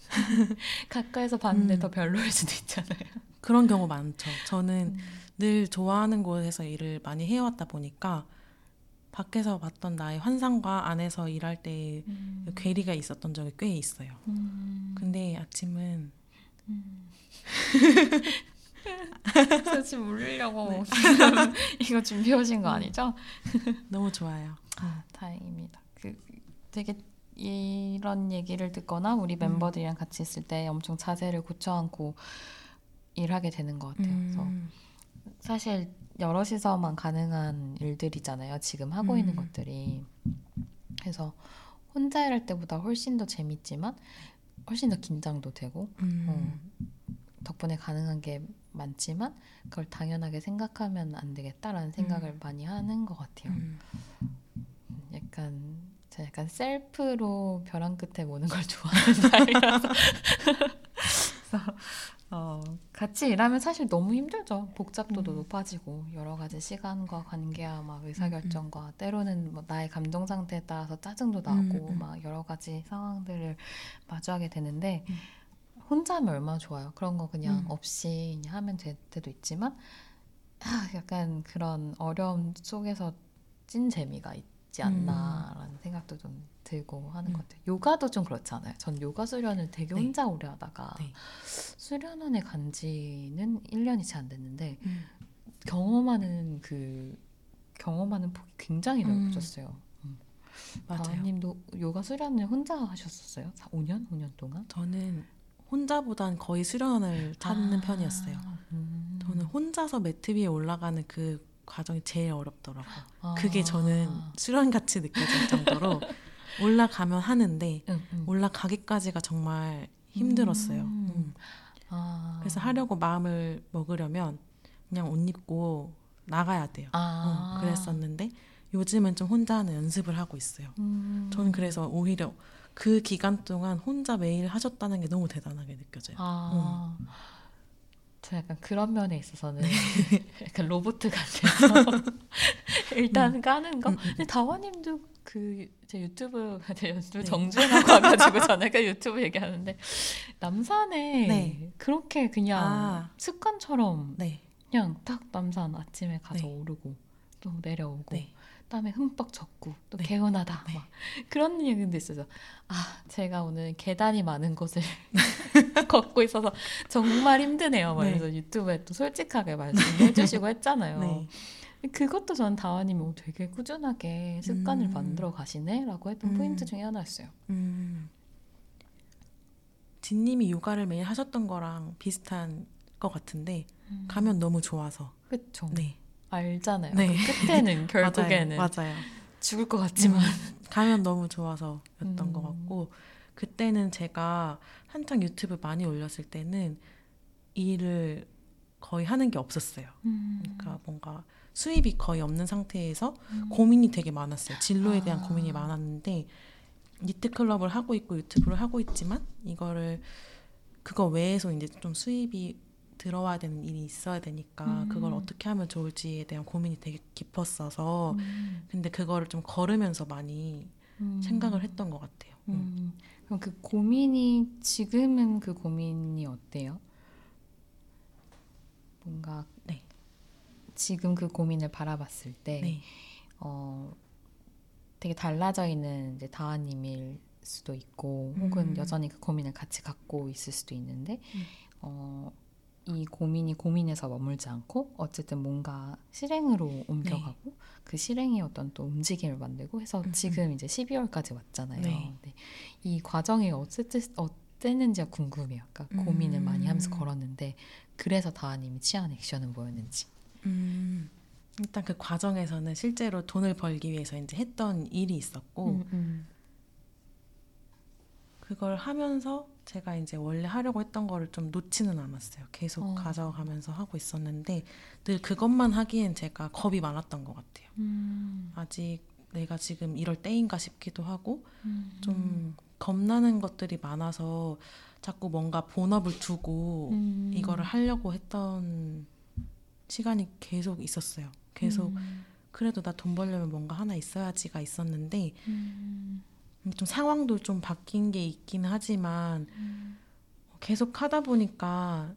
가까이서 봤는데 음. 더 별로일 수도 있잖아요. 그런 경우 많죠. 저는 음. 늘 좋아하는 곳에서 일을 많이 해왔다 보니까 밖에서 봤던 나의 환상과 안에서 일할 때 음. 괴리가 있었던 적이 꽤 있어요. 음. 근데 아침은 저 지금 울리려고 네. 이거 준비해 오신 거 아니죠? 너무 좋아요. 아, 다행입니다. 그 되게 이런 얘기를 듣거나 우리 멤버들이랑 같이 있을 때 엄청 자세를 고쳐 안고 일하게 되는 것 같아요. 그래서 음, 사실 여럿이서만 가능한 일들이잖아요. 지금 하고 있는 음. 것들이. 그래서 혼자 일할 때보다 훨씬 더 재밌지만 훨씬 더 긴장도 되고 음, 어, 덕분에 가능한 게 많지만 그걸 당연하게 생각하면 안 되겠다라는 생각을 많이 하는 것 같아요. 음. 약간 제가 약간 셀프로 벼랑 끝에 모는 걸 좋아하는 스타일이라서 그래서 어, 같이 일하면 사실 너무 힘들죠. 복잡도도 음. 높아지고 여러 가지 시간과 관계와 막 의사결정과 때로는 뭐 나의 감정 상태에 따라서 짜증도 나고 음, 음. 막 여러 가지 상황들을 마주하게 되는데 음. 혼자 하면 얼마나 좋아요. 그런 거 그냥 음. 없이 그냥 하면 될 때도 있지만 아, 약간 그런 어려움 속에서 찐 재미가 있 지 않나라는 생각도 좀 들고 하는 음. 것 같아요. 요가도 좀 그렇잖아요. 전 요가 수련을 되게 네. 혼자 오래 하다가 네. 수련원에 간 지는 1년이 채 안 됐는데 음. 경험하는 그 경험하는 폭이 굉장히 음. 넓어졌어요. 음. 맞아요. 다은님도 요가 수련을 혼자 하셨었어요? 5년? 5년 동안? 저는 혼자보단 거의 수련원을 찾는 아, 편이었어요. 음. 저는 혼자서 매트 위에 올라가는 그 과정이 제일 어렵더라고요. 아. 그게 저는 수련 같이 느껴질 정도로 올라가면 하는데 응, 응. 올라가기까지가 정말 힘들었어요. 음. 음. 아. 그래서 하려고 마음을 먹으려면 그냥 옷 입고 나가야 돼요. 아. 어, 그랬었는데 요즘은 좀 혼자 하는 연습을 하고 있어요. 음. 저는 그래서 오히려 그 기간 동안 혼자 매일 하셨다는 게 너무 대단하게 느껴져요. 아. 저 약간 그런 면에 있어서는 네. 약간 로봇 같아서 일단 까는 거. 음, 음, 근데 다화님도 그제 유튜브 제 유튜브 네. 정주행하고 와가지고 저는 그 유튜브 얘기하는데 남산에 네. 그렇게 그냥 아. 습관처럼 네, 그냥 딱 남산 아침에 가서 네. 오르고 또 내려오고 네. 땀에 흠뻑 젖고 또 네. 개운하다 네. 막 그런 얘기도 있어서 아 제가 오늘 계단이 많은 곳을 걷고 있어서 정말 힘드네요. 막 네. 그래서 유튜브에 또 솔직하게 말씀해주시고 했잖아요. 네. 그것도 전 다원님이 오, 되게 꾸준하게 습관을 음. 만들어 가시네라고 했던 음. 포인트 중에 하나였어요. 음. 진님이 요가를 매일 하셨던 거랑 비슷한 것 같은데 가면 너무 좋아서. 그쵸. 네, 알잖아요. 네. 그 끝에는 결국에는 맞아요. 맞아요. 죽을 것 같지만 음, 가면 너무 좋아서였던 음. 것 같고 그때는 제가 한창 유튜브 많이 올렸을 때는 이 일을 거의 하는 게 없었어요. 음. 그러니까 뭔가 수입이 거의 없는 상태에서 음. 고민이 되게 많았어요. 진로에 대한 아. 고민이 많았는데 니트 클럽을 하고 있고 유튜브를 하고 있지만 이거를 그거 외에서 이제 좀 수입이 들어와야 되는 일이 있어야 되니까 음. 그걸 어떻게 하면 좋을지에 대한 고민이 되게 깊었어서 음. 근데 그거를 좀 걸으면서 많이 음. 생각을 했던 것 같아요. 음. 음. 그럼 그 고민이 지금은 그 고민이 어때요? 뭔가 네. 지금 그 고민을 바라봤을 때 네. 어, 되게 달라져 있는 이제 다아님일 수도 있고 혹은 음. 여전히 그 고민을 같이 갖고 있을 수도 있는데 음. 어, 이 고민이 고민에서 머물지 않고 어쨌든 뭔가 실행으로 옮겨가고 그 실행이 어떤 또 움직임을 만들고 해서 네. 음, 지금 이제 12월까지 왔잖아요. 네. 근데 이 과정이 어쨌든 어땠는지가 궁금해요. 그러니까 고민을 많이 하면서 음. 걸었는데 그래서 다아님이 취한 액션은 뭐였는지. 음, 일단 그 과정에서는 실제로 돈을 벌기 위해서 이제 했던 일이 있었고 음, 음. 그걸 하면서 제가 이제 원래 하려고 했던 거를 좀 놓지는 않았어요. 계속 어. 가져가면서 하고 있었는데 늘 그것만 하기엔 제가 겁이 많았던 것 같아요. 음, 아직 내가 지금 이럴 때인가 싶기도 하고 음. 좀 겁나는 것들이 많아서 자꾸 뭔가 본업을 두고 음. 이거를 하려고 했던 시간이 계속 있었어요. 계속 음. 그래도 나 돈 벌려면 뭔가 하나 있어야지가 있었는데 음. 좀 상황도 좀 바뀐 게 있긴 하지만 음. 계속 하다 보니까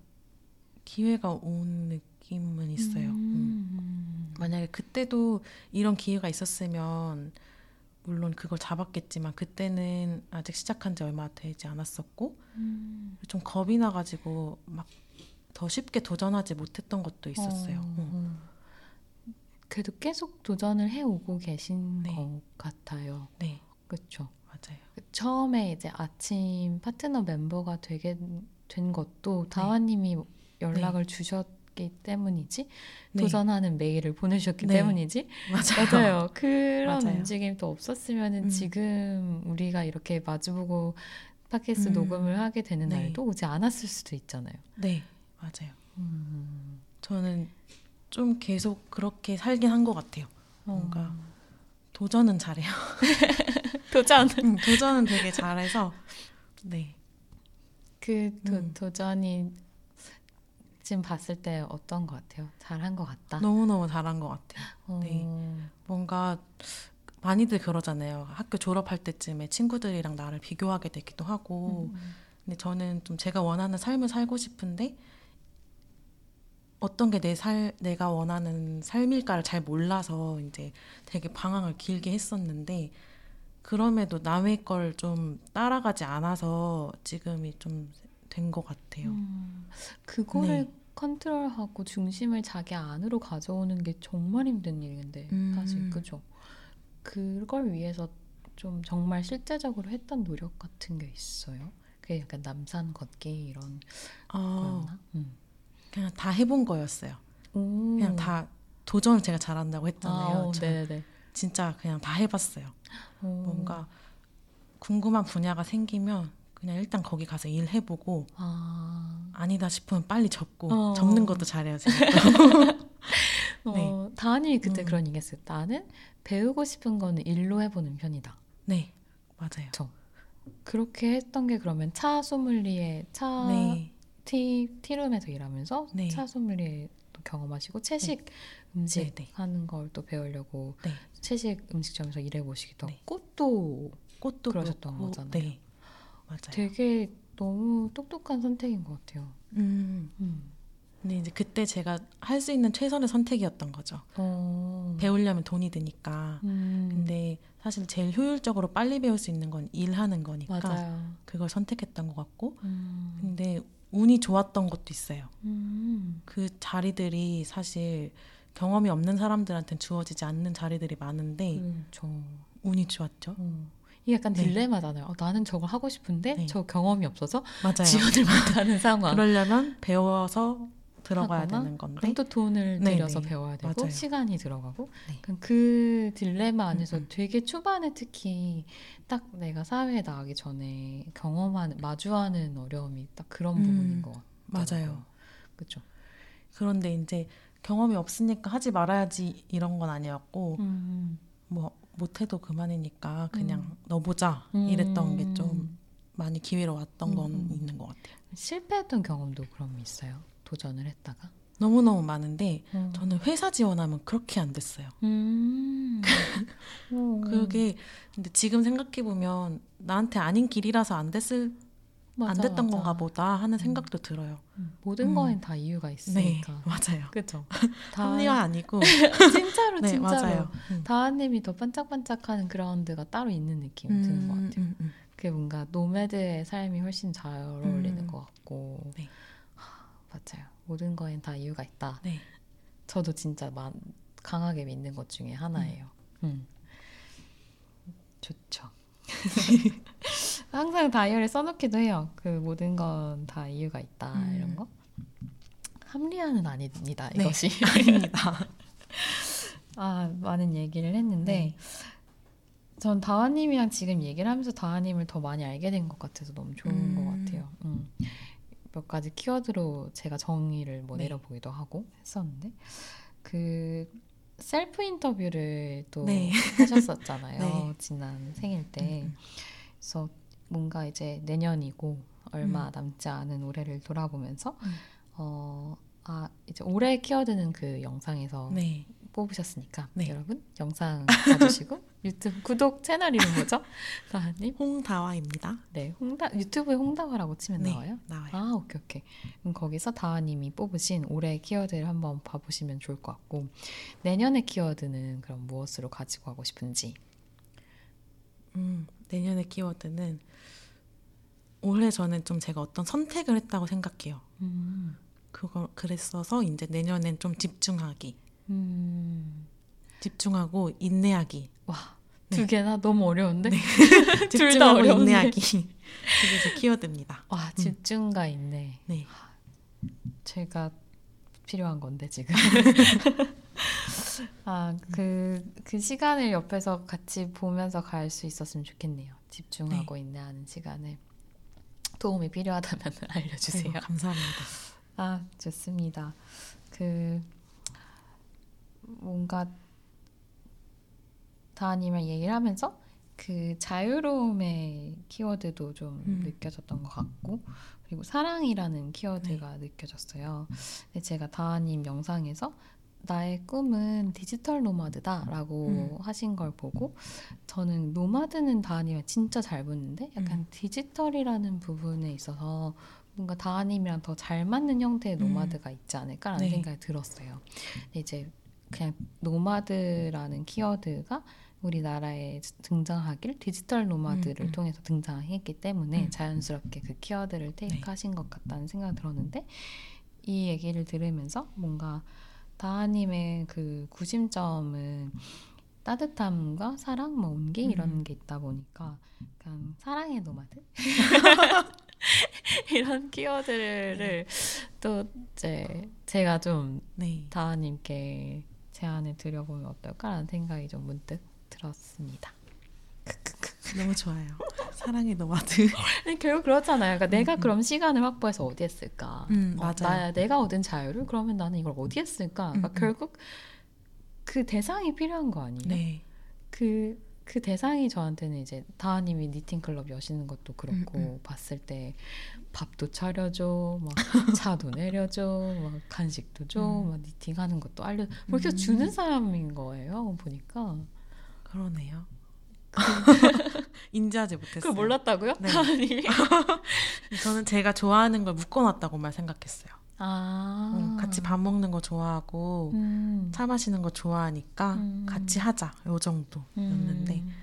기회가 온 느낌은 있어요. 음. 음. 만약에 그때도 이런 기회가 있었으면 물론 그걸 잡았겠지만 그때는 아직 시작한 지 얼마 되지 않았었고 음. 좀 겁이 나가지고 막 더 쉽게 도전하지 못했던 것도 있었어요. 어, 음. 어. 그래도 계속 도전을 해오고 계신 네. 것 같아요. 네, 그렇죠. 처음에 이제 아침 파트너 멤버가 되게 된 것도 네. 다화님이 연락을 주셨기 때문이지 네, 도전하는 메일을 보내주셨기 네. 때문이지 맞아요. 맞아요. 그런 맞아요. 움직임도 없었으면 은 음. 지금 우리가 이렇게 마주보고 팟캐스트 음. 녹음을 하게 되는 네. 날도 오지 않았을 수도 있잖아요. 네, 맞아요. 음. 저는 좀 계속 그렇게 살긴 한 것 같아요. 뭔가 어. 도전은 잘해요. 도전. 음, 도전은 되게 잘해서 네. 그 도, 음. 도전이 지금 봤을 때 어떤 것 같아요? 잘한 것 같다. 너무 너무 잘한 것 같아요. 어. 네. 뭔가 많이들 그러잖아요. 학교 졸업할 때쯤에 친구들이랑 나를 비교하게 되기도 하고. 음. 근데 저는 좀 제가 원하는 삶을 살고 싶은데 어떤 게 내 살, 내가 원하는 삶일까를 잘 몰라서 이제 되게 방황을 길게 했었는데 그럼에도 남의 걸 좀 따라가지 않아서 지금이 좀 된 것 같아요. 음. 그거를 네. 컨트롤하고 중심을 자기 안으로 가져오는 게 정말 힘든 일인데 음. 사실 그죠? 그걸 위해서 좀 정말 실제적으로 했던 노력 같은 게 있어요. 그게 약간 남산 걷기 이런 아, 거였나? 음. 그냥 다 해본 거였어요. 오. 그냥 다 도전을 제가 잘한다고 했잖아요. 아, 어, 저 네네네. 진짜 그냥 다 해봤어요. 오. 뭔가 궁금한 분야가 생기면 그냥 일단 거기 가서 일해보고 아, 아니다 싶으면 빨리 접고 어. 접는 것도 잘해요. 제가. 네. 어, 다은이 그때 음. 그런 얘기했어요. 나는 배우고 싶은 거는 일로 해보는 편이다. 네, 맞아요. 그렇게 했던 게 그러면 차 소믈리에 차 네, 티, 티룸에서 일하면서 네. 차 소믈리에도 경험하시고 채식 음식 네, 네. 하는 걸 또 배우려고 네. 채식 음식점에서 일해보시기도 네. 하고 꽃도 꽃도 그러셨던 그렇고, 거잖아요. 네, 맞아요. 되게 너무 똑똑한 선택인 것 같아요. 음, 음. 근데 이제 그때 제가 할 수 있는 최선의 선택이었던 거죠. 어. 배우려면 돈이 드니까. 음. 근데 사실 제일 효율적으로 빨리 배울 수 있는 건 일하는 거니까 맞아요. 그걸 선택했던 것 같고. 음. 근데 운이 좋았던 것도 있어요. 음. 그 자리들이 사실 경험이 없는 사람들한테는 주어지지 않는 자리들이 많은데 그렇죠. 운이 좋았죠. 어. 이게 약간 네. 딜레마잖아요. 어, 나는 저걸 하고 싶은데 네. 저 경험이 없어서 맞아요. 지원을 못하는 상황. 그러려면 배워서 들어가야 하거나 되는 건데 그럼 또 돈을 네, 들여서 네. 배워야 되고 맞아요. 시간이 들어가고 네. 그 딜레마 안에서 음, 음. 되게 초반에 특히 딱 내가 사회에 나가기 전에 경험하는 마주하는 어려움이 딱 그런 음, 부분인 것 같아요. 맞아요. 그렇죠. 그런데 이제 경험이 없으니까 하지 말아야지 이런 건 아니었고 음. 뭐 못해도 그만이니까 그냥 음. 넣어보자 이랬던 게 좀 많이 기회로 왔던 건 음, 음. 있는 것 같아요. 실패했던 경험도 그럼 있어요. 도전을 했다가? 너무 너무 많은데 어. 저는 회사 지원하면 그렇게 안 됐어요. 음. 어. 그게 근데 지금 생각해 보면 나한테 아닌 길이라서 안 됐을 안 맞아, 됐던 맞아. 건가 보다 하는 생각도 들어요. 음, 모든 음. 거엔 다 이유가 네, 있으니까. 맞아요. 그죠. 합리화 아니고 진짜로 네, 진짜로. 맞아요. 음. 다하님이 더 반짝반짝하는 그라운드가 따로 있는 느낌이 드는 것 같아요. 음, 음. 그게 뭔가 nomad의 삶이 훨씬 잘 어울리는 음. 것 같고. 네. 하, 맞아요. 모든 거엔 다 이유가 있다. 네. 저도 진짜 마, 강하게 믿는 것 중에 하나예요. 음. 좋죠. 항상 다이어리에 써놓기도 해요. 그 모든 건 다 이유가 있다 음. 이런 거. 합리화는 아닙니다. 네, 이것이 아닙니다. 아 많은 얘기를 했는데 네. 전 다하님이랑 지금 얘기를 하면서 다하님을 더 많이 알게 된 것 같아서 너무 좋은 음. 것 같아요. 음. 몇 가지 키워드로 제가 정의를 뭐 네. 내려보기도 하고 했었는데 그 셀프 인터뷰를 또 네. 하셨었잖아요. 네. 지난 생일 때. 음, 그래서 뭔가 이제 내년이고 얼마 음. 남지 않은 올해를 돌아보면서 음. 어, 아 이제 올해 키워드는 그 영상에서 네. 뽑으셨으니까 네. 여러분 영상 봐주시고 유튜브 구독 채널 이름 뭐죠? 다하님? 홍다화입니다. 네, 홍다 유튜브에 홍다화라고 치면 네, 나와요? 나와요. 아, 오케이 오케이. 그럼 거기서 다하님이 뽑으신 올해 키워드를 한번 봐보시면 좋을 것 같고 내년의 키워드는 그럼 무엇으로 가지고 가고 싶은지. 음, 내년의 키워드는 올해 저는 좀 제가 어떤 선택을 했다고 생각해요. 음, 그거 그랬어서 이제 내년엔 좀 집중하기, 음, 집중하고 인내하기, 와, 네. 두 개나 너무 어려운데? 둘다 집중하고 어려운데. 인내하기. 그게 제 키워드입니다. 와, 집중과 있네. 네. 제가 필요한 건데 지금. 아, 그, 그 시간을 옆에서 같이 보면서 갈 수 있었으면 좋겠네요. 집중하고 인내하는 시간을. 도움이 필요하다면 알려주세요. 아이고, 감사합니다. 아, 좋습니다. 그, 뭔가, 다님이랑 얘기를 하면서 그 자유로움의 키워드도 좀 음. 느껴졌던 것 같고, 그리고 사랑이라는 키워드가 느껴졌어요. 근데 제가 다하님 영상에서 나의 꿈은 디지털 nomad다라고 음. 하신 걸 보고 저는 nomad는 다하님이 진짜 잘 붙는데 약간 음. 디지털이라는 부분에 있어서 뭔가 다하님이랑 더 잘 맞는 형태의 음. nomad가 있지 않을까라는 네. 생각이 들었어요. 근데 이제 그냥 nomad라는 키워드가 우리나라에 등장하길 디지털 nomad를 음, 음. 통해서 등장했기 때문에 음. 자연스럽게 그 키워드를 take하신 것 같다는 생각이 들었는데 이 얘기를 들으면서 뭔가 다하님의 그 구심점은 따뜻함과 사랑, 뭐 온기 이런 음. 게 있다 보니까 약간 사랑의 nomad 이런 키워드를 또 이제 제가 좀 네. 다하님께 제안을 드려보면 어떨까라는 생각이 좀 문득 들었습니다. 너무 좋아요. 사랑의 nomad. 결국 그렇잖아요. 그러니까 내가 음. 그럼 시간을 확보해서 어디에 쓸까? 음, 어. 나, 내가 얻은 자유를 그러면 나는 이걸 어디에 쓸까? 그러니까 음, 음. 결국 그 대상이 필요한 거 아니에요? 네. 그, 그 대상이 저한테는 이제 다하님이 knitting club 여시는 것도 그렇고 음, 음. 봤을 때 밥도 차려줘, 막 차도 내려줘, 막 간식도 줘, 음. 막 니팅하는 것도 알려. 음. 주는 사람인 거예요. 보니까 그러네요. 인지하지 못했어요. 그걸 몰랐다고요? 네. 저는 제가 좋아하는 걸 묶어놨다고만 생각했어요. 아, 어, 같이 밥 먹는 거 좋아하고 음. 차 마시는 거 좋아하니까 음. 같이 하자 요 정도였는데 음.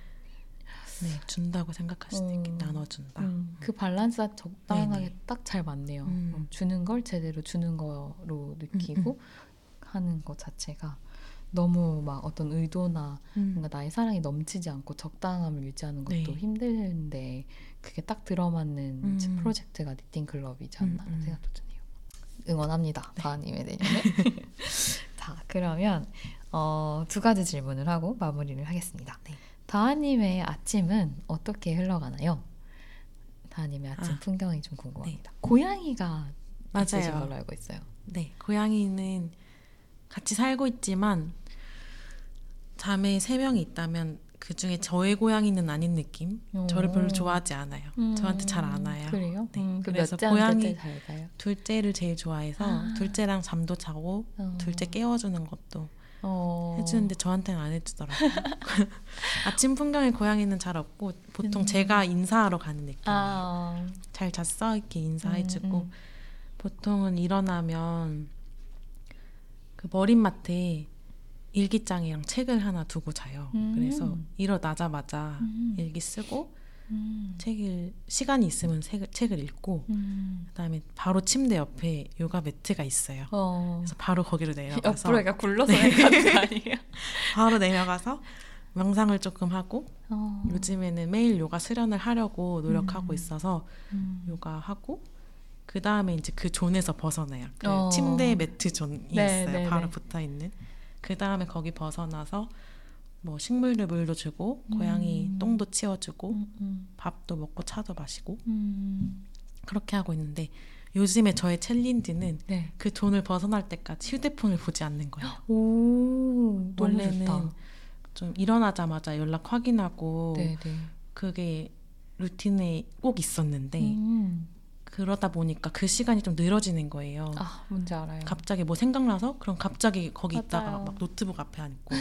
네, 준다고 생각할 수도 있게 음. 나눠준다. 음, 그 밸런스가 적당하게. 딱 잘 맞네요. 음. 어, 주는 걸 제대로 주는 거로 느끼고 하는 것 자체가 너무 막 어떤 의도나 음. 뭔가 나의 사랑이 넘치지 않고 적당함을 유지하는 것도 네. 힘든데 그게 딱 들어맞는 음. 프로젝트가 니팅 클럽이지 않나 음, 음. 생각도 드네요. 응원합니다. 다하님의 내년에. 자, 그러면 어, 두 가지 질문을 하고 마무리를 하겠습니다. 네. 다하님의 아침은 어떻게 흘러가나요? 다하님의 아침 아. 풍경이 좀 궁금합니다. 고양이가 있으신 맞아요. 걸로 알고 있어요. 네, 고양이는 같이 살고 있지만 자매 세 명이 있다면 그 중에 저의 고양이는 아닌 느낌. 저를 별로 오. 좋아하지 않아요. 음, 저한테 잘 안 와요. 그래요? 네. 음, 그 그래서 고양이-? 둘째를 제일 좋아해서 아. 둘째랑 잠도 자고 어. 둘째 깨워주는 것도 어. 해주는데 저한테는 안 해주더라고요. 아침 풍경에 고양이는 잘 없고 보통 음. 제가 인사하러 가는 느낌. 아, 잘 잤어 이렇게 인사해주고 음, 음. 보통은 일어나면 그 머릿맡에 일기장이랑 책을 하나 두고 자요. 음. 그래서 일어나자마자 음. 일기 쓰고 음. 책을 시간이 있으면 책을, 책을 읽고 음. 그다음에 바로 침대 옆에 요가 매트가 있어요. 어. 그래서 바로 거기로 내려가서 옆으로 얘가 굴러서 내려가는 거 아니에요? 바로 내려가서 명상을 조금 하고 어. 요즘에는 매일 요가 수련을 하려고 노력하고 음. 있어서 음. 요가 하고 그 다음에 이제 그 zone에서 벗어나요. 그 어. 침대 매트 zone이 네, 있어요. 네, 바로 네. 붙어 있는. 그 다음에 거기 벗어나서 뭐 식물들 물도 주고 고양이 음. 똥도 치워주고 음, 음. 밥도 먹고 차도 마시고 음. 그렇게 하고 있는데 요즘에 저의 challenge는 네. 그 zone을 벗어날 때까지 휴대폰을 보지 않는 거예요. 오, 원래는. 좀 일어나자마자 연락 확인하고 네, 네. 그게 루틴에 꼭 있었는데 음. 그러다 보니까 그 시간이 좀 늘어지는 거예요. 아, 뭔지 알아요. 갑자기 뭐 생각나서 그럼 갑자기 거기 있다가 맞아요. 막 노트북 앞에 앉고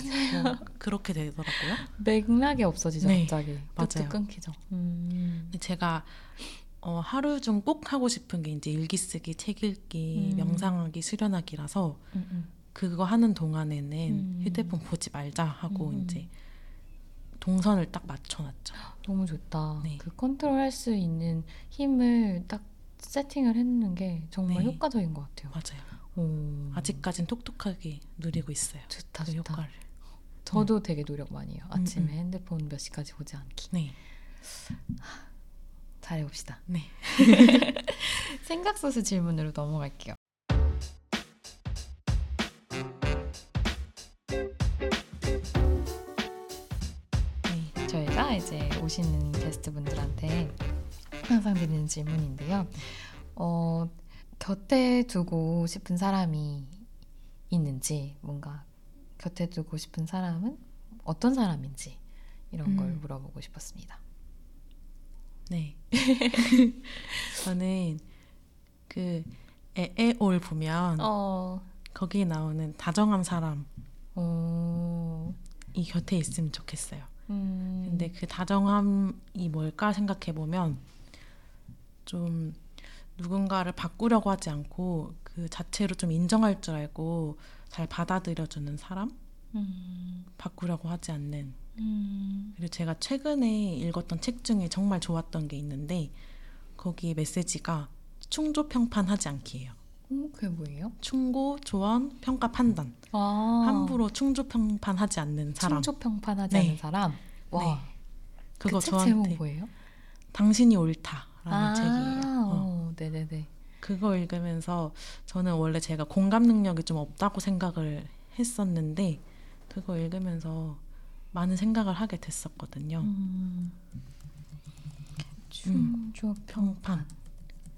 뭐 그렇게 되더라고요. 맥락이 없어지죠, 네, 갑자기. 맞아요. 끊기죠. 음. 제가 어, 하루 중 꼭 하고 싶은 게 이제 일기 쓰기, 책 읽기, 음. 명상하기, 수련하기라서 음, 음. 그거 하는 동안에는 음. 휴대폰 보지 말자 하고 음. 이제 동선을 딱 맞춰놨죠. 너무 좋다. 네. 그 컨트롤할 수 있는 힘을 딱 세팅을 했는 게 정말 네. 효과적인 것 같아요. 맞아요. 오. 아직까진 똑똑하게 누리고 있어요. 좋다, 그 좋다. 효과를. 저도 되게 노력 많이 해요. 아침에 음, 음. 핸드폰 몇 시까지 보지 않기. 네, 잘해봅시다. 네. 생각 소수 질문으로 넘어갈게요. 네. 저희가 이제 오시는 게스트분들한테 항상 드리는 질문인데요. 어, 곁에 두고 싶은 사람이 있는지, 뭔가 곁에 두고 싶은 사람은 어떤 사람인지 이런 걸 음. 물어보고 싶었습니다. 네. 저는 그 에에올 보면 어, 거기에 나오는 다정한 사람이 어, 곁에 있으면 좋겠어요. 음, 근데 그 다정함이 뭘까 생각해 보면 좀 누군가를 바꾸려고 하지 않고 그 자체로 좀 인정할 줄 알고 잘 받아들여주는 사람, 음, 바꾸려고 하지 않는. 음, 그리고 제가 최근에 읽었던 책 중에 정말 좋았던 게 있는데 거기 메시지가 충조 평판하지 않기예요. 어, 그게 뭐예요? 충고, 조언, 평가, 판단. 아, 함부로 충조 평판하지 않는 사람. 충조 평판하지 네. 않는 사람. 와, 네. 그거 그책 저한테 제목 뭐예요? 당신이 옳다라는 아, 책이에요. 어. 어, 네네네. 그거 읽으면서 저는 원래 제가 공감 능력이 좀 없다고 생각을 했었는데 그거 읽으면서 많은 생각을 하게 됐었거든요. 음. 충조 평판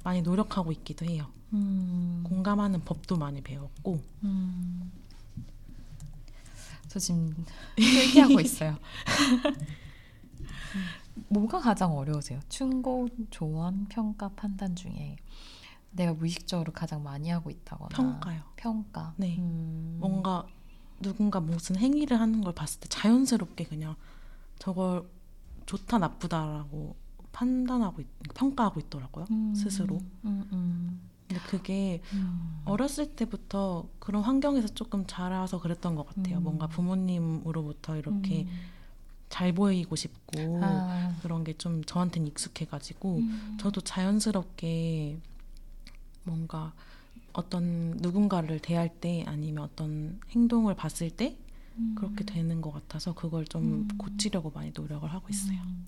많이 노력하고 있기도 해요. 음. 공감하는 법도 많이 배웠고 음. 저 지금 얘기하고 있어요. 뭐가 가장 어려우세요? 충고, 조언, 평가, 판단 중에 내가 무의식적으로 가장 많이 하고 있다거나 평가요. 평가. 네. 음. 뭔가 누군가 무슨 행위를 하는 걸 봤을 때 자연스럽게 그냥 저걸 좋다 나쁘다라고 판단하고 있, 평가하고 있더라고요 음. 스스로. 음, 음. 근데 그게 음. 어렸을 때부터 그런 환경에서 조금 자라서 그랬던 것 같아요. 음. 뭔가 부모님으로부터 이렇게 음. 잘 보이고 싶고 아. 그런 게 좀 저한테는 익숙해가지고 음. 저도 자연스럽게 뭔가 어떤 누군가를 대할 때 아니면 어떤 행동을 봤을 때 그렇게 되는 것 같아서 그걸 좀 음. 고치려고 많이 노력을 하고 있어요. 음.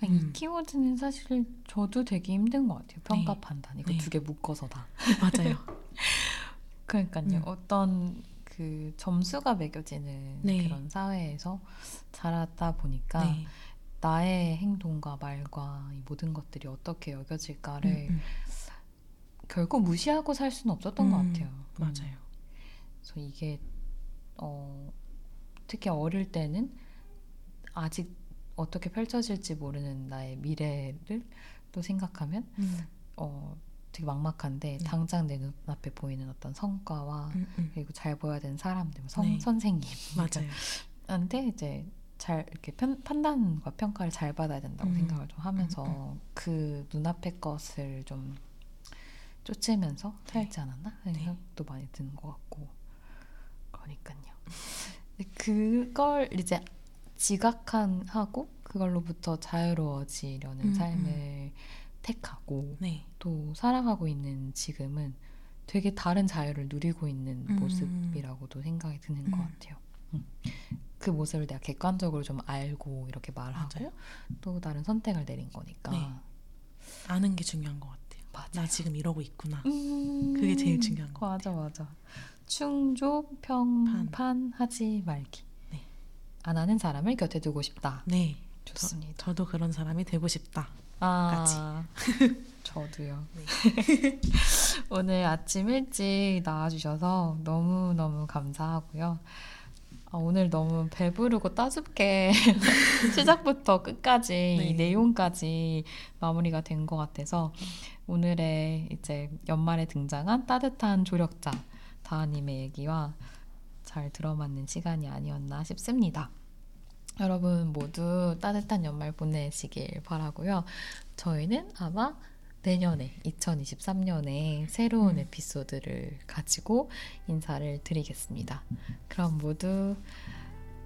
아, 음. 이 키워드는 사실 저도 되게 힘든 것 같아요. 평가 네. 판단 이거 네. 두개 묶어서 다. 맞아요. 그러니까요. 음. 어떤 그 점수가 매겨지는 네. 그런 사회에서 자라다 보니까 네. 나의 행동과 말과 이 모든 것들이 어떻게 여겨질까를 음, 음. 결국 무시하고 살 수는 없었던 것 음, 같아요. 음. 맞아요. 그래서 이게 어, 특히 어릴 때는 아직 어떻게 펼쳐질지 모르는 나의 미래를 또 생각하면 음, 어, 되게 막막한데 네. 당장 내 눈앞에 보이는 어떤 성과와 음, 음. 그리고 잘 보여야 되는 사람들, 뭐 선, 네. 선생님 맞아요. 한테 이제 잘 이렇게 편, 판단과 평가를 잘 받아야 된다고 음. 생각을 좀 하면서 음, 그 눈앞의 것을 좀 쫓으면서 살지 않았나 하는 네. 생각도 많이 드는 것 같고 그러니까요. 그걸 이제 지각하고 그걸로부터 자유로워지려는 음, 삶을 택하고 네. 또 살아가고 있는 지금은 되게 다른 자유를 누리고 있는 음. 모습이라고도 생각이 드는 것 음. 같아요. 음. 그 모습을 내가 객관적으로 좀 알고 이렇게 말하고 맞아요. 또 다른 선택을 내린 거니까. 네. 아는 게 중요한 것 같아요. 맞아요. 나 지금 이러고 있구나. 음, 그게 제일 중요한 것 맞아 맞아. 충조 평판하지 말기. 네. 안 하는 사람을 곁에 두고 싶다. 네. 좋습니다. 저, 도 그런 사람이 되고 싶다. 아, 저도요. 네. 오늘 아침 일찍 나와주셔서 너무너무 감사하고요. 아, 오늘 너무 배부르고 따숩게 시작부터 끝까지 네. 이 내용까지 마무리가 된 것 같아서 오늘의 이제 연말에 등장한 따뜻한 조력자 다하님의 얘기와 잘 들어맞는 시간이 아니었나 싶습니다. 여러분 모두 따뜻한 연말 보내시길 바라고요. 저희는 아마 내년에 2023년에 새로운 음. 에피소드를 가지고 인사를 드리겠습니다. 그럼 모두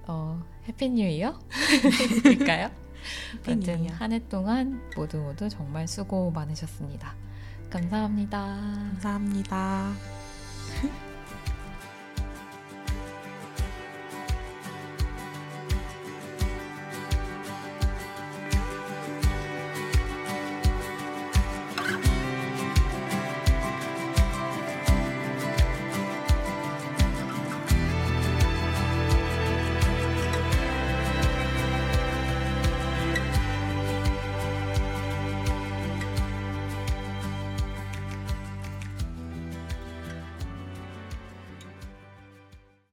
어, happy new year일까요? Happy new 아무튼 year. 한해 동안 모두 모두 정말 수고 많으셨습니다. 감사합니다. 감사합니다.